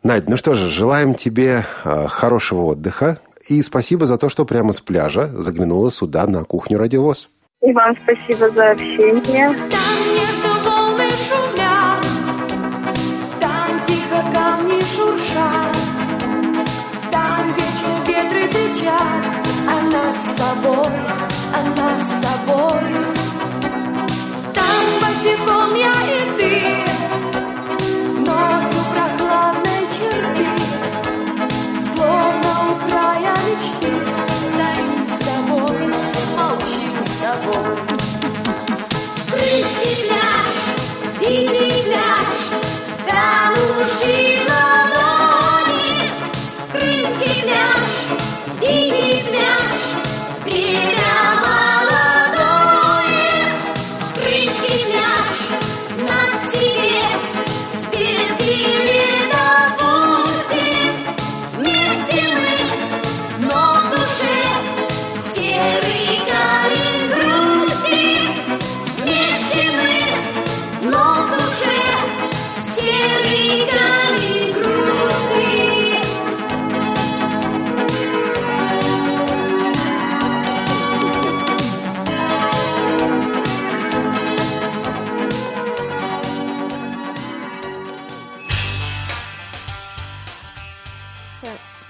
Надь, ну что же, желаем тебе э, хорошего отдыха. И спасибо за то, что прямо с пляжа заглянула сюда на кухню «Радиовоз». И вам спасибо за общение. собой, она с собой.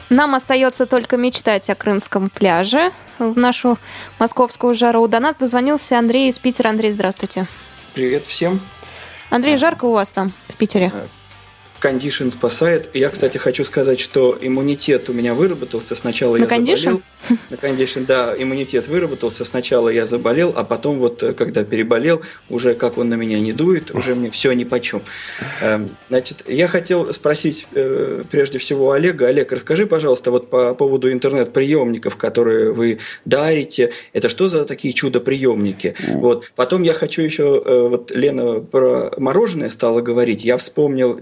Нам остается только мечтать о крымском пляже в нашу московскую жару. До нас дозвонился Андрей из Питера. Андрей, здравствуйте. Привет всем. Андрей, жарко у вас там, в Питере? Кондишн спасает. И я, кстати, хочу сказать, что иммунитет у меня выработался. Сначала На я кондишн? заболел. На кондишн, да, иммунитет выработался. Сначала я заболел, а потом вот, э, когда переболел, уже как он на меня не дует, уже мне все ни по чем. Значит, я хотел спросить э, прежде всего Олега. Олег, расскажи, пожалуйста, вот по поводу интернет-приемников, которые вы дарите. Это что за такие чудо-приемники? Вот. Потом я хочу еще, э, вот Лена про мороженое стала говорить. Я вспомнил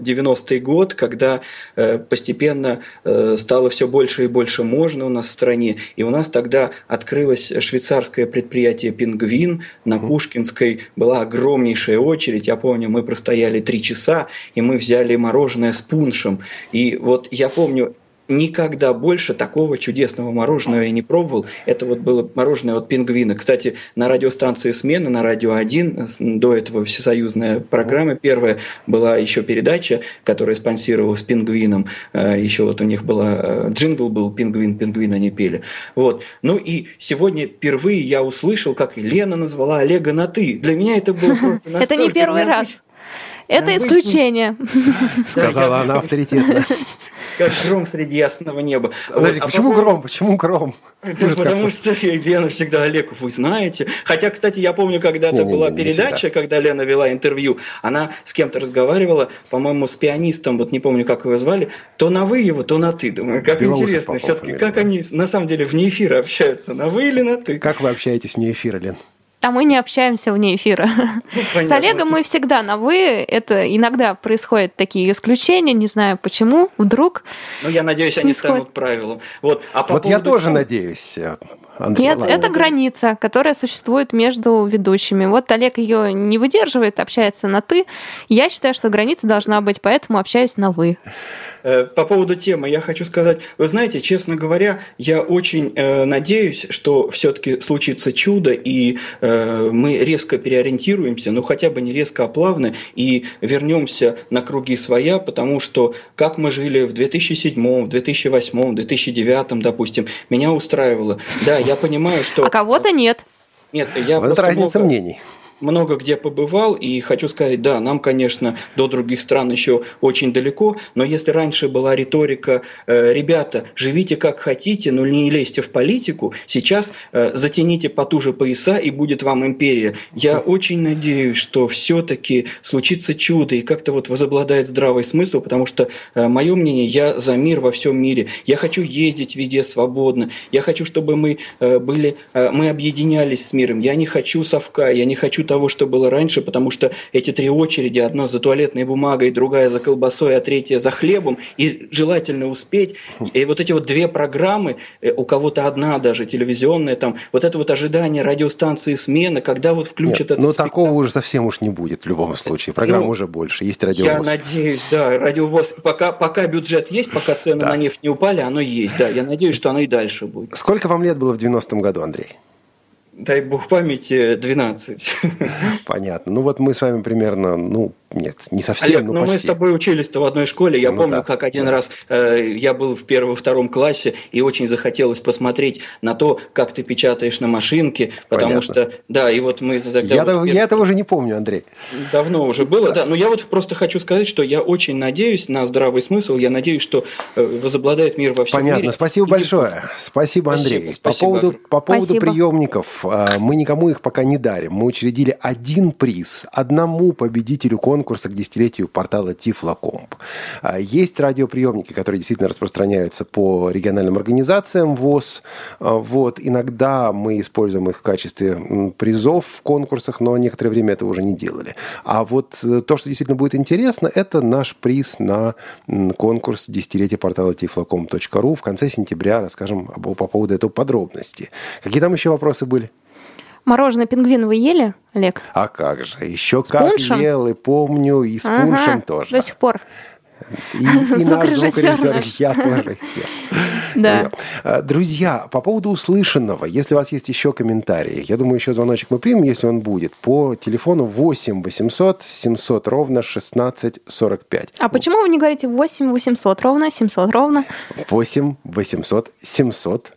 90-й год, когда э, постепенно э, стало все больше и больше можно у нас в стране. И у нас тогда открылось швейцарское предприятие «Пингвин» на Пушкинской. Была огромнейшая очередь. Я помню, мы простояли три часа, и мы взяли мороженое с пуншем. И вот я помню, Никогда больше такого чудесного мороженого я не пробовал. Это вот было мороженое от пингвина. Кстати, на радиостанции «Смена», на «Радио 1», с- до этого всесоюзная программа первая, была еще передача, которая спонсировалась пингвином. Э, Еще вот у них была э, джингл был «Пингвин, пингвин» они пели. Вот. Ну и сегодня впервые я услышал, как Лена назвала Олега на «ты». Для меня это было просто Это не первый раз. Это Необычно. исключение. Сказала она авторитетно. Как гром среди ясного неба. Подожди, Вот, а почему по поводу- гром? Почему гром? Же Потому что Лена всегда Олег, вы знаете. Хотя, кстати, я помню, когда-то была не передача, всегда. когда Лена вела интервью, она с кем-то разговаривала, по-моему, с пианистом, вот не помню, как его звали, то на вы его, то на ты. Думаю, как Белоусов, интересно, все-таки, как была. они на самом деле вне эфира общаются, на вы или на ты? Как вы общаетесь вне эфира, Лен? А мы не общаемся вне эфира. С понятно. Олегом мы всегда на «вы». Это иногда происходят такие исключения, не знаю почему, вдруг. Ну, я надеюсь, они Снисходит. станут правилом. Вот, а по Вот я тоже надеюсь. Андрей, Нет, ладно. это граница, которая существует между ведущими. Вот Олег ее не выдерживает, общается на «ты». Я считаю, что граница должна быть, поэтому общаюсь на «вы». Э, По поводу темы я хочу сказать, вы знаете, честно говоря, я очень э, надеюсь, что все-таки случится чудо, и э, мы резко переориентируемся, ну хотя бы не резко, а плавно, и вернемся на круги своя, потому что как мы жили в 2007, в 2008, в 2009, допустим, меня устраивало. Да, я понимаю, что... А кого-то нет. Нет, я Вот это разница много- мнений. Много где побывал, и хочу сказать, да, нам, конечно, до других стран еще очень далеко, но если раньше была риторика, э, ребята, живите как хотите, но не лезьте в политику, сейчас э, затяните потуже пояса, и будет вам империя. Я очень надеюсь, что все-таки случится чудо, и как-то вот возобладает здравый смысл, потому что, мое мнение, я за мир во всем мире. Я хочу ездить везде свободно, я хочу, чтобы мы э, были, э, мы объединялись с миром. Я не хочу совка, я не хочу того, что было раньше, потому что эти три очереди, одна за туалетной бумагой, другая за колбасой, а третья за хлебом, и желательно успеть. И вот эти вот две программы, э, у кого-то одна даже телевизионная, там, вот это вот ожидание радиостанции смена, когда вот включат Нет, это ну такого уже совсем уж не будет в любом случае. Программ Ну, уже больше. Есть Я радиовоз. надеюсь, да, радиовоз, пока, пока бюджет есть, пока цены Да. на нефть не упали, оно есть, да, я надеюсь, что оно и дальше будет. Сколько вам лет было в 90-м году, Андрей? Дай бог памяти 12. Понятно. Ну вот мы с вами примерно, ну, нет, не совсем, Олег, но ну мы с почти. тобой учились-то в одной школе. Я Ну помню, да, как один да. раз э, я был в первом-втором классе, и очень захотелось посмотреть на то, как ты печатаешь на машинке, потому Понятно. что, да, и вот мы тогда... Я, вот того- я этого уже не помню, Андрей. Давно уже было, да. Но я вот просто хочу сказать, что я очень надеюсь на здравый смысл. Я надеюсь, что э, возобладает мир во всем Понятно. мире. Спасибо И- большое. Спасибо, Спасибо, Андрей. по спасибо поводу, огромное. по поводу Спасибо. приемников. А, Мы никому их пока не дарим. Мы учредили один приз одному победителю конкурса к десятилетию портала Тифлокомп. А, Есть радиоприемники, которые действительно распространяются по региональным организациям ВОЗ. А, Вот. Иногда мы используем их в качестве призов в конкурсах, но некоторое время этого уже не делали. А вот э, то, что действительно будет интересно, это наш приз на конкурс десятилетия портала tiflocom.ru. В конце сентября расскажем по поводу этого подробности. Какие там еще вопросы были? Мороженое пингвин вы ели, Олег? А как же? Еще С как пуншем? ел и помню, и с Ага, пуншем тоже. До сих пор. И, и наш Звукорежиссер я тоже. Да. А, Друзья, по поводу услышанного, если у вас есть еще комментарии, я думаю, еще звоночек мы примем, если он будет, по телефону 8 800 700 ровно 16 45. А почему вы не говорите 8 800 ровно, 700 ровно? 8 800 700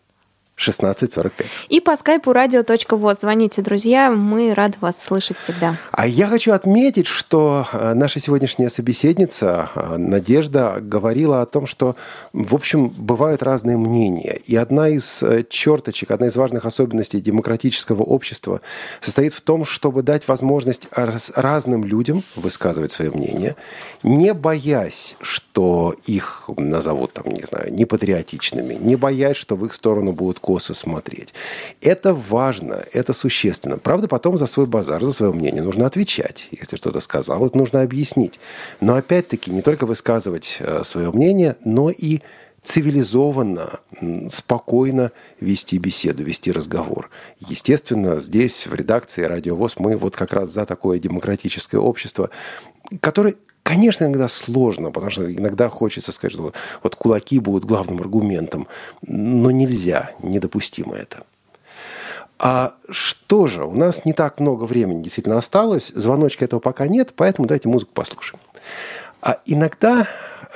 1645. И по скайпу радио.воз. Звоните, друзья, мы рады вас слышать всегда. А я хочу отметить, что э, наша сегодняшняя собеседница э, Надежда говорила о том, что, в общем, бывают разные мнения. И одна из э, черточек, одна из важных особенностей демократического общества состоит в том, чтобы дать возможность раз- разным людям высказывать свое мнение, не боясь, что их назовут, там, не знаю, непатриотичными, не боясь, что в их сторону будут косо смотреть. Это важно, это существенно. Правда, потом за свой базар, за свое мнение нужно отвечать. Если что-то сказал, это нужно объяснить. Но опять-таки не только высказывать э, свое мнение, но и цивилизованно, спокойно вести беседу, вести разговор. Естественно, здесь, в редакции «Радиовоз», мы вот как раз за такое демократическое общество, которое Конечно, иногда сложно, потому что иногда хочется сказать, что вот кулаки будут главным аргументом, но нельзя, недопустимо это. А что же, у нас не так много времени действительно осталось, звоночка этого пока нет, поэтому дайте музыку послушаем. А иногда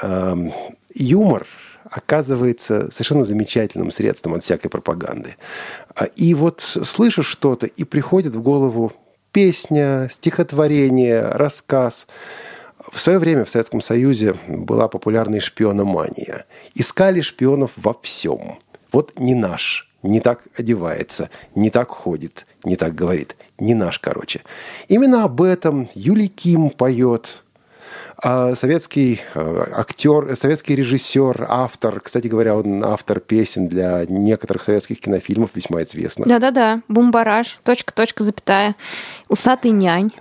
эм, юмор оказывается совершенно замечательным средством от всякой пропаганды. А, И вот слышишь что-то, и приходит в голову песня, стихотворение, рассказ. В свое время в Советском Союзе была популярна и шпиономания. Искали шпионов во всем. Вот не наш, не так одевается, не так ходит, не так говорит. Не наш, короче. Именно об этом Юлий Ким поет. А советский э, актер, советский режиссер, автор, кстати говоря, он автор песен для некоторых советских кинофильмов весьма известных. Да-да-да, бумбараж, точка, точка, запятая, усатый нянь.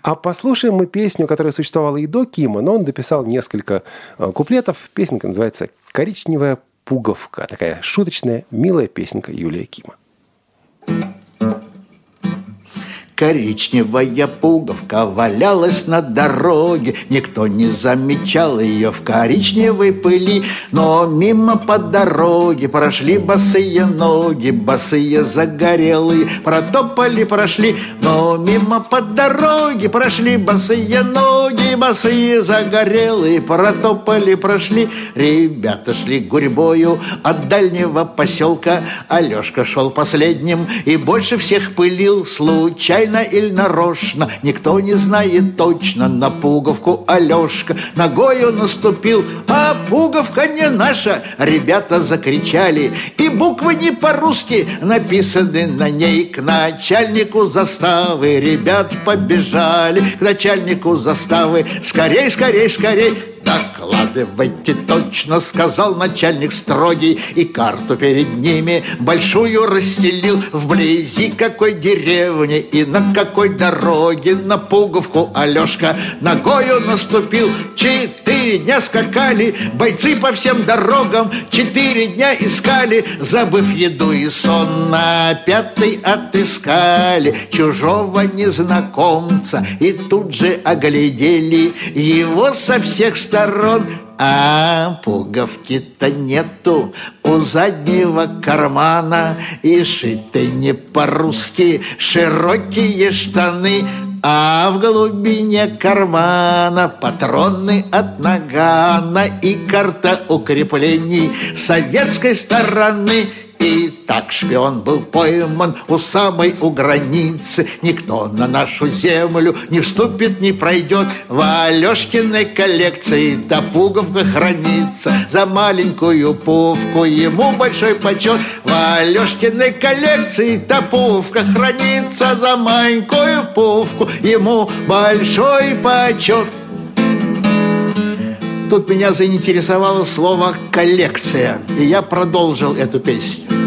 А послушаем мы песню, которая существовала и до Кима, но он дописал несколько э, куплетов. Песенка называется «Коричневая пуговка». Такая шуточная, милая песенка Юлия Кима. Коричневая пуговка валялась на дороге, Никто не замечал ее в коричневой пыли, Но мимо по дороге прошли босые ноги, Босые загорелые, протопали, прошли, Но мимо по дороге прошли босые ноги, Босые загорелые, протопали, прошли. Ребята шли гурьбою от дальнего поселка, Алешка шел последним и больше всех пылил случайно или нарочно, никто не знает точно. На пуговку Алешка ногою наступил, а пуговка не наша. Ребята закричали, и буквы не по-русски написаны на ней. К начальнику заставы ребят побежали, к начальнику заставы. Скорей, скорей, скорей, Докладывайте точно, сказал начальник строгий, И карту перед ними большую расстелил Вблизи какой деревни и на какой дороге На пуговку Алешка ногою наступил. Четыре дня скакали бойцы по всем дорогам Четыре дня искали, забыв еду и сон На пятый отыскали чужого незнакомца И тут же оглядели его со всех сторон а пуговки-то нету у заднего кармана. И шиты не по-русски широкие штаны а в глубине кармана патроны от нагана И карта укреплений. Советской стороны так шпион был пойман у самой у границы. Никто на нашу землю не вступит, не пройдет. В Алешкиной коллекции та пуговка хранится. За маленькую пуговку ему большой почет. В Алешкиной коллекции та пуговка хранится. За маленькую пуговку ему большой почет. Тут меня заинтересовало слово «коллекция», и я продолжил эту песню.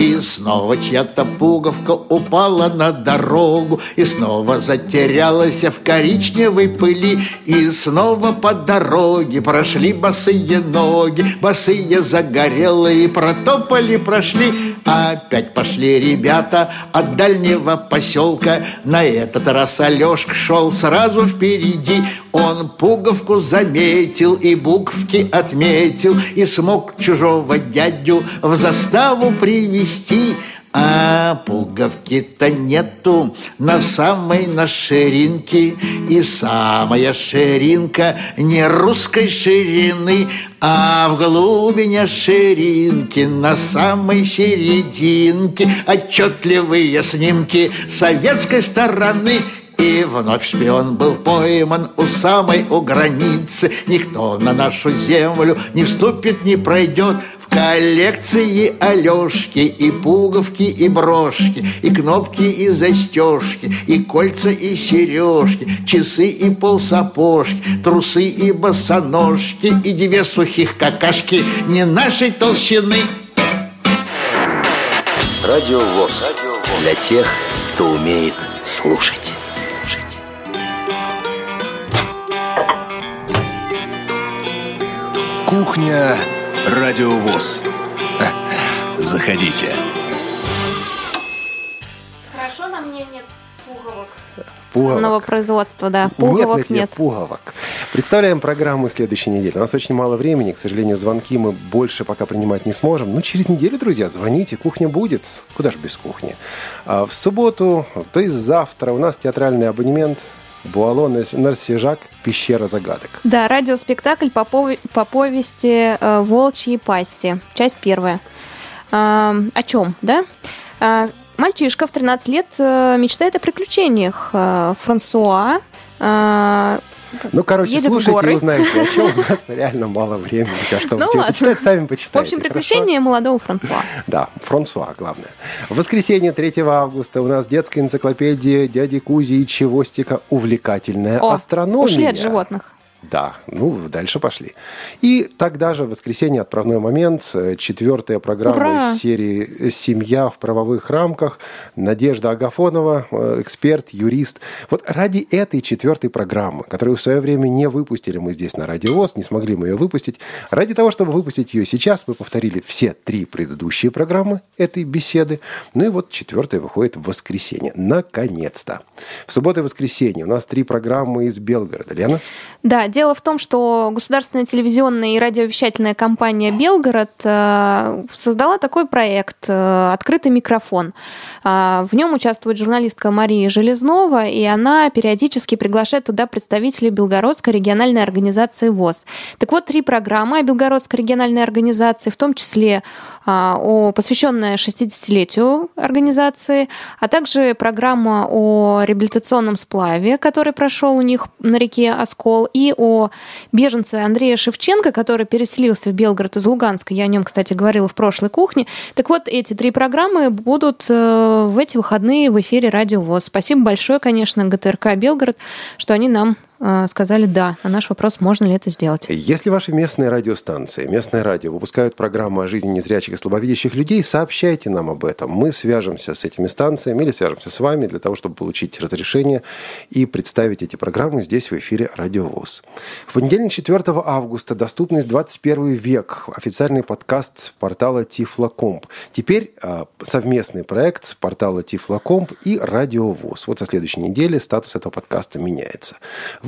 И снова чья-то пуговка упала на дорогу И снова затерялась в коричневой пыли И снова по дороге прошли босые ноги Босые загорелые протопали, прошли Опять пошли ребята от дальнего поселка. На этот раз Алешка шел сразу впереди. Он пуговку заметил и буквки отметил. И смог чужого дядю в заставу привести А пуговки-то нету на самой на ширинке. И самая ширинка не русской ширины А в глубине ширинки на самой серединке. Отчетливые снимки советской стороны. И вновь шпион был пойман у самой у границы. Никто на нашу землю не вступит, не пройдет коллекции Алешки и пуговки, и брошки И кнопки, и застежки, и кольца, и сережки Часы и полсапожки, трусы и босоножки И две сухих какашки не нашей толщины Радио ВОЗ. Для тех, кто умеет слушать. Слушать. Кухня Радио ВОЗ. Заходите. Хорошо на мне нет пуговок. Пуговок. Нового производства, да. Пуговок нет, нет, нет. пуговок. Представляем программы следующей недели. У нас очень мало времени, к сожалению, звонки мы больше пока принимать не сможем. Но через неделю, друзья, звоните, кухня будет. Куда же без кухни? А в субботу, то есть завтра, у нас театральный абонемент Буало Нарсижак «Пещера загадок». Да, радиоспектакль по, пове- по повести э, «Волчьи пасти». Часть первая. А, о чем, да? А, мальчишка в 13 лет э, мечтает о приключениях. А, Франсуа Ну, короче, Едет в слушайте горы. и узнаете, о чем у нас реально мало времени. Сейчас, чтобы Ну все это ладно. читать, сами в почитайте. общем, хорошо? приключения молодого Франсуа. Да, Франсуа, главное. В воскресенье 3 августа у нас детская энциклопедия дяди Кузи и Чевостика «Увлекательная О, астрономия». ушли от животных. Да, ну, дальше пошли. И тогда же в воскресенье отправной момент, э, четвертая программа Ура! из серии «Семья в правовых рамках». Надежда Агафонова, э, эксперт, юрист. Вот ради этой четвертой программы, которую в свое время не выпустили мы здесь на Радио ВОЗ, не смогли мы ее выпустить, ради того, чтобы выпустить ее сейчас, мы повторили все три предыдущие программы этой беседы. Ну и вот четвертая выходит в воскресенье. Наконец-то. В субботу и воскресенье у нас три программы из Белгорода. Лена? Да, дело в том, что государственная телевизионная и радиовещательная компания «Белгород» э, создала такой проект э, «Открытый микрофон». А, В нем участвует журналистка Мария Железнова, и она периодически приглашает туда представителей Белгородской региональной организации ВОЗ. Так вот, три программы о Белгородской региональной организации, в том числе о, посвященная 60-летию организации, а также программа о реабилитационном сплаве, который прошел у них на реке Оскол, и о беженце Андрея Шевченко, который переселился в Белгород из Луганска. Я о нем, кстати, говорила в прошлой кухне. Так вот, эти три программы будут э, в эти выходные в эфире Радио ВОЗ. Спасибо большое, конечно, ГТРК Белгород, что они нам сказали «да» на наш вопрос, можно ли это сделать. Если ваши местные радиостанции, местное радио выпускают программу о жизни незрячих и слабовидящих людей, сообщайте нам об этом. Мы свяжемся с этими станциями или свяжемся с вами для того, чтобы получить разрешение и представить эти программы здесь в эфире Радио ВОЗ. В понедельник, 4 августа, доступность 21 век, официальный подкаст портала Тифлокомп. Теперь а, совместный проект портала Тифлокомп и Радио ВОЗ. Вот со следующей недели статус этого подкаста меняется.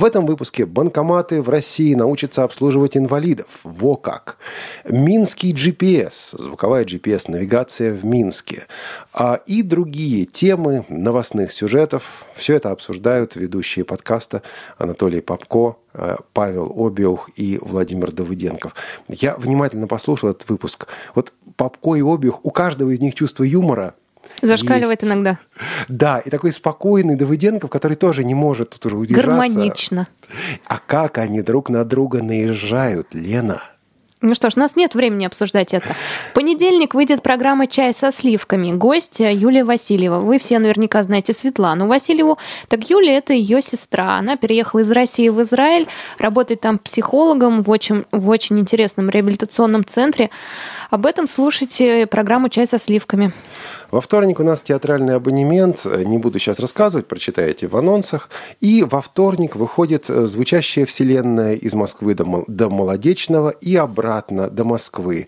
В этом выпуске банкоматы в России научатся обслуживать инвалидов. Во как. Минский GPS, звуковая GPS-навигация в Минске. А и другие темы новостных сюжетов. Все это обсуждают ведущие подкаста Анатолий Попко, э, Павел Обиух и Владимир Давыденков. Я внимательно послушал этот выпуск. Вот Попко и Обиух, у каждого из них чувство юмора Зашкаливает есть. иногда. Да, и такой спокойный Давыденков, который тоже не может тут уже удержаться. Гармонично. А как они друг на друга наезжают, Лена? Ну что ж, у нас нет времени обсуждать это. В понедельник выйдет программа «Чай со сливками». Гость Юлия Васильева. Вы все наверняка знаете Светлану Васильеву. Так Юлия – это ее сестра. Она переехала из России в Израиль, работает там психологом в очень, в очень интересном реабилитационном центре. Об этом слушайте программу «Чай со сливками». Во вторник у нас театральный абонемент. Не буду сейчас рассказывать, прочитаете в анонсах. И во вторник выходит э, звучащая вселенная из Москвы до, Мол- до Молодечного и обратно до Москвы.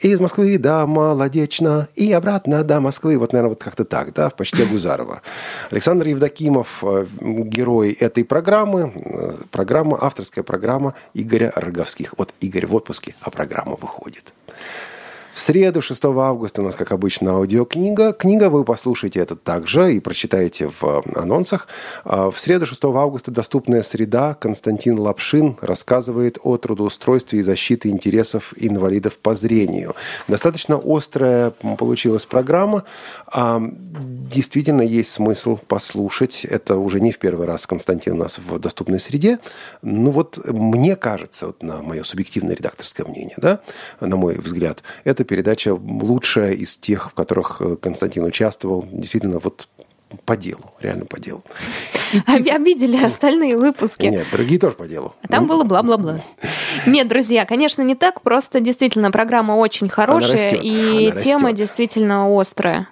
Из Москвы до Молодечно и обратно до Москвы. Вот, наверное, вот как-то так, да, в почте Гузарова. Александр Евдокимов, э, герой этой программы. Э, Программа, авторская программа Игоря Роговских. Вот Игорь в отпуске, а программа выходит. В среду, 6 августа, у нас, как обычно, аудиокнига. Книга вы послушаете это также и прочитаете в э, анонсах. А В среду, 6 августа, доступная среда. Константин Лапшин рассказывает о трудоустройстве и защите интересов инвалидов по зрению. Достаточно острая получилась программа. А, Действительно, есть смысл послушать. Это уже не в первый раз Константин у нас в доступной среде. Ну вот мне кажется, вот на мое субъективное редакторское мнение, да, на мой взгляд, эта передача лучшая из тех, в которых э, Константин участвовал. Действительно, вот по делу, реально по делу. Об- Обидели остальные выпуски. Нет, другие тоже по делу. А там было бла-бла-бла. Нет, друзья, конечно, не так. Просто действительно программа очень хорошая, растет, и она тема растет. действительно острая.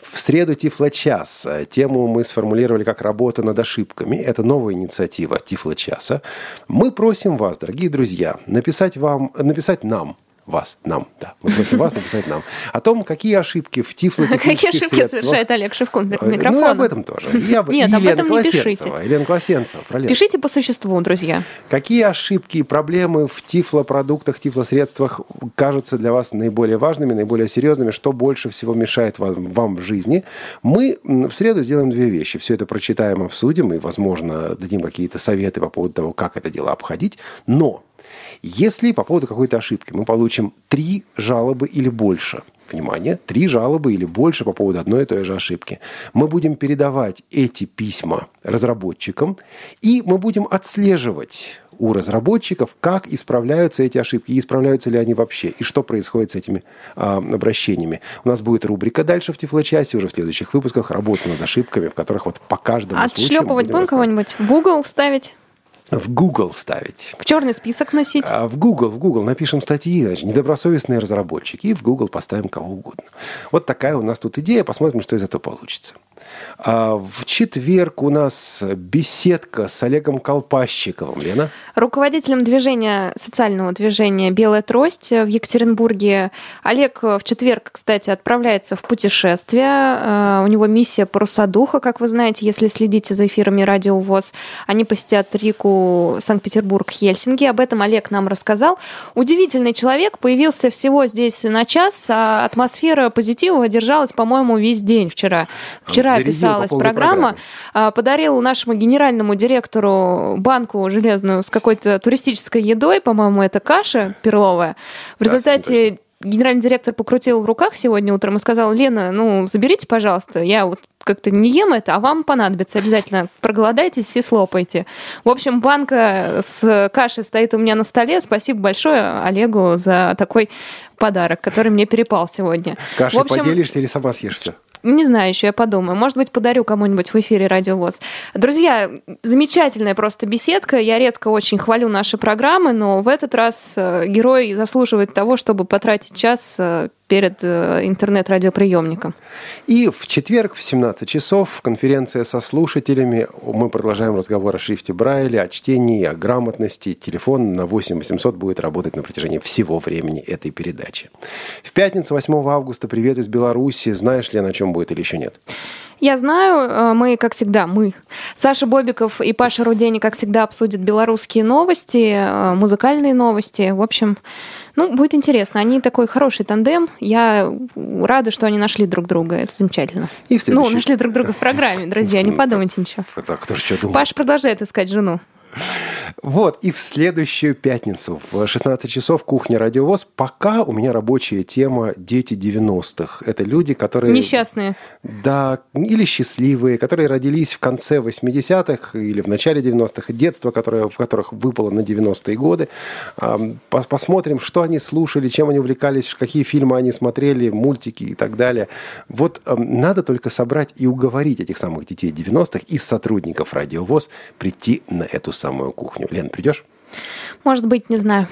В среду Тифлочас. Тему мы сформулировали как работа над ошибками. Это новая инициатива Тифлочаса. Мы просим вас, дорогие друзья, написать вам, написать нам вас, нам, да. Мы просим вас написать нам о том, какие ошибки в Какие тифлотехнических ошибки средствах... совершает Олег Шевкун перед Э, Ну, микрофоном? об этом тоже. Об- Нет, об этом не пишите. Елена Колосенцева, про Лену. Пишите по существу, друзья. Какие ошибки и проблемы в тифлопродуктах, тифлосредствах кажутся для вас наиболее важными, наиболее серьезными? Что больше всего мешает вам, вам в жизни? Мы в среду сделаем две вещи. Все это прочитаем, обсудим и, возможно, дадим какие-то советы по поводу того, как это дело обходить. Но если по поводу какой-то ошибки мы получим три жалобы или больше, внимание, три жалобы или больше по поводу одной и той же ошибки, мы будем передавать эти письма разработчикам, и мы будем отслеживать у разработчиков, как исправляются эти ошибки, и исправляются ли они вообще, и что происходит с этими а, обращениями. У нас будет рубрика дальше в Тифлочасе, уже в следующих выпусках, работа над ошибками, в которых вот по каждому случаю... мы Отшлепывать будем кого-нибудь? В Google ставить? В Google ставить. В черный список носить? А в Google, в Google напишем статьи, значит, недобросовестные разработчики, и в Google поставим кого угодно. Вот такая у нас тут идея, посмотрим, что из этого получится. А в четверг у нас беседка с Олегом Колпащиковым. Лена? Руководителем движения, социального движения «Белая трость» в Екатеринбурге. Олег в четверг, кстати, отправляется в путешествие. Э, У него миссия «Паруса духа», как вы знаете, если следите за эфирами Радио ВОЗ. Они посетят Рику, Санкт-Петербург, Хельсинки. Об этом Олег нам рассказал. Удивительный человек, появился всего здесь на час, а атмосфера позитива держалась, по-моему, весь день вчера. Вчера По писалась полной программа. программе. А, подарил нашему генеральному директору банку железную с какой-то туристической едой, по-моему, это каша перловая. В результате генеральный директор покрутил в руках сегодня утром и сказал, Лена, ну, заберите, пожалуйста, я вот как-то не ем это, а вам понадобится обязательно. Проголодайтесь и слопайте. В общем, банка с кашей стоит у меня на столе. Спасибо большое Олегу за такой подарок, который мне перепал сегодня. Кашей В общем, поделишься или сама съешь все? Не знаю еще, я подумаю. Может быть, подарю кому-нибудь в эфире Радио ВОЗ. Друзья, замечательная просто беседка. Я редко очень хвалю наши программы, но в этот раз э, герой заслуживает того, чтобы потратить час э, перед э, интернет-радиоприемником. И в четверг в 17 часов конференция со слушателями. Мы продолжаем разговор о шрифте Брайля, о чтении, о грамотности. Телефон на 8 800 будет работать на протяжении всего времени этой передачи. В пятницу, 8 августа, привет из Беларуси. Знаешь ли, на чем будет или еще нет? Я знаю, э, мы, как всегда, мы. Саша Бобиков и Паша Рудени, как всегда, обсудят белорусские новости, э, музыкальные новости. В общем, ну, будет интересно. Они такой хороший тандем. Я рада, что они нашли друг друга. Это замечательно. И в Ну, следующий- нашли друг друга в программе, друзья, не подумайте ничего. Так, кто же что думает? Паша продолжает искать жену. Вот, и в следующую пятницу в 16 часов кухня Радиовоз. Пока у меня рабочая тема «Дети 90-х». Это люди, которые... Несчастные. Да, или счастливые, которые родились в конце 80-х или в начале 90-х, и детство, которое, в которых выпало на 90-е годы. Посмотрим, что они слушали, чем они увлекались, какие фильмы они смотрели, мультики и так далее. Вот надо только собрать и уговорить этих самых детей 90-х из сотрудников Радиовоз прийти на эту самую кухню. Лен, придешь? Может быть, не знаю.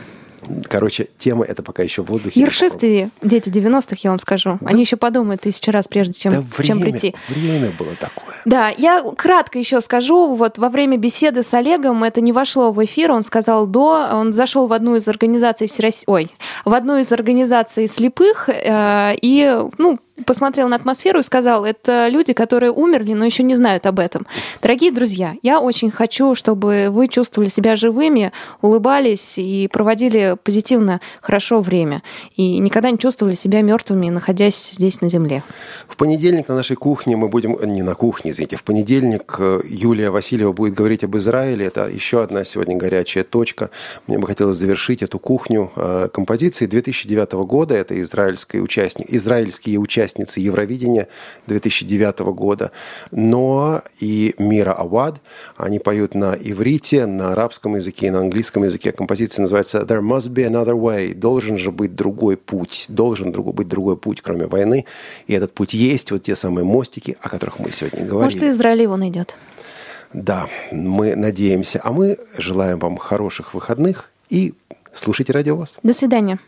Короче, тема это пока еще в воздухе. Ершистые дети 90-х, я вам скажу. Они еще подумают тысячу раз, прежде чем, Да чем время, прийти. время было такое. Да, я кратко еще скажу. Вот во время беседы с Олегом это не вошло в эфир. Он сказал до. Он зашел в одну из организаций всерос- Ой, в одну из организаций слепых э, и, ну, посмотрел на атмосферу и сказал, это люди, которые умерли, но еще не знают об этом. Дорогие друзья, я очень хочу, чтобы вы чувствовали себя живыми, улыбались и проводили позитивно, хорошо время. И никогда не чувствовали себя мертвыми, находясь здесь на земле. В понедельник на нашей кухне мы будем... Не на кухне, извините. В понедельник э, Юлия Васильева будет говорить об Израиле. Это еще одна сегодня горячая точка. Мне бы хотелось завершить эту кухню э, композицией 2009 года. Это израильские участник, израильские участницы Евровидения 2009 года. Ноа и Мира Авад. Они поют на иврите, на арабском языке и на английском языке. Композиция называется «There must be another way». Должен же быть другой путь. Должен быть другой путь, кроме войны. И этот путь есть. Вот те самые мостики, о которых мы сегодня говорили. Может, Израиль его найдет. Да, мы надеемся. А мы желаем вам хороших выходных и слушайте Радио ВОЗ. До свидания.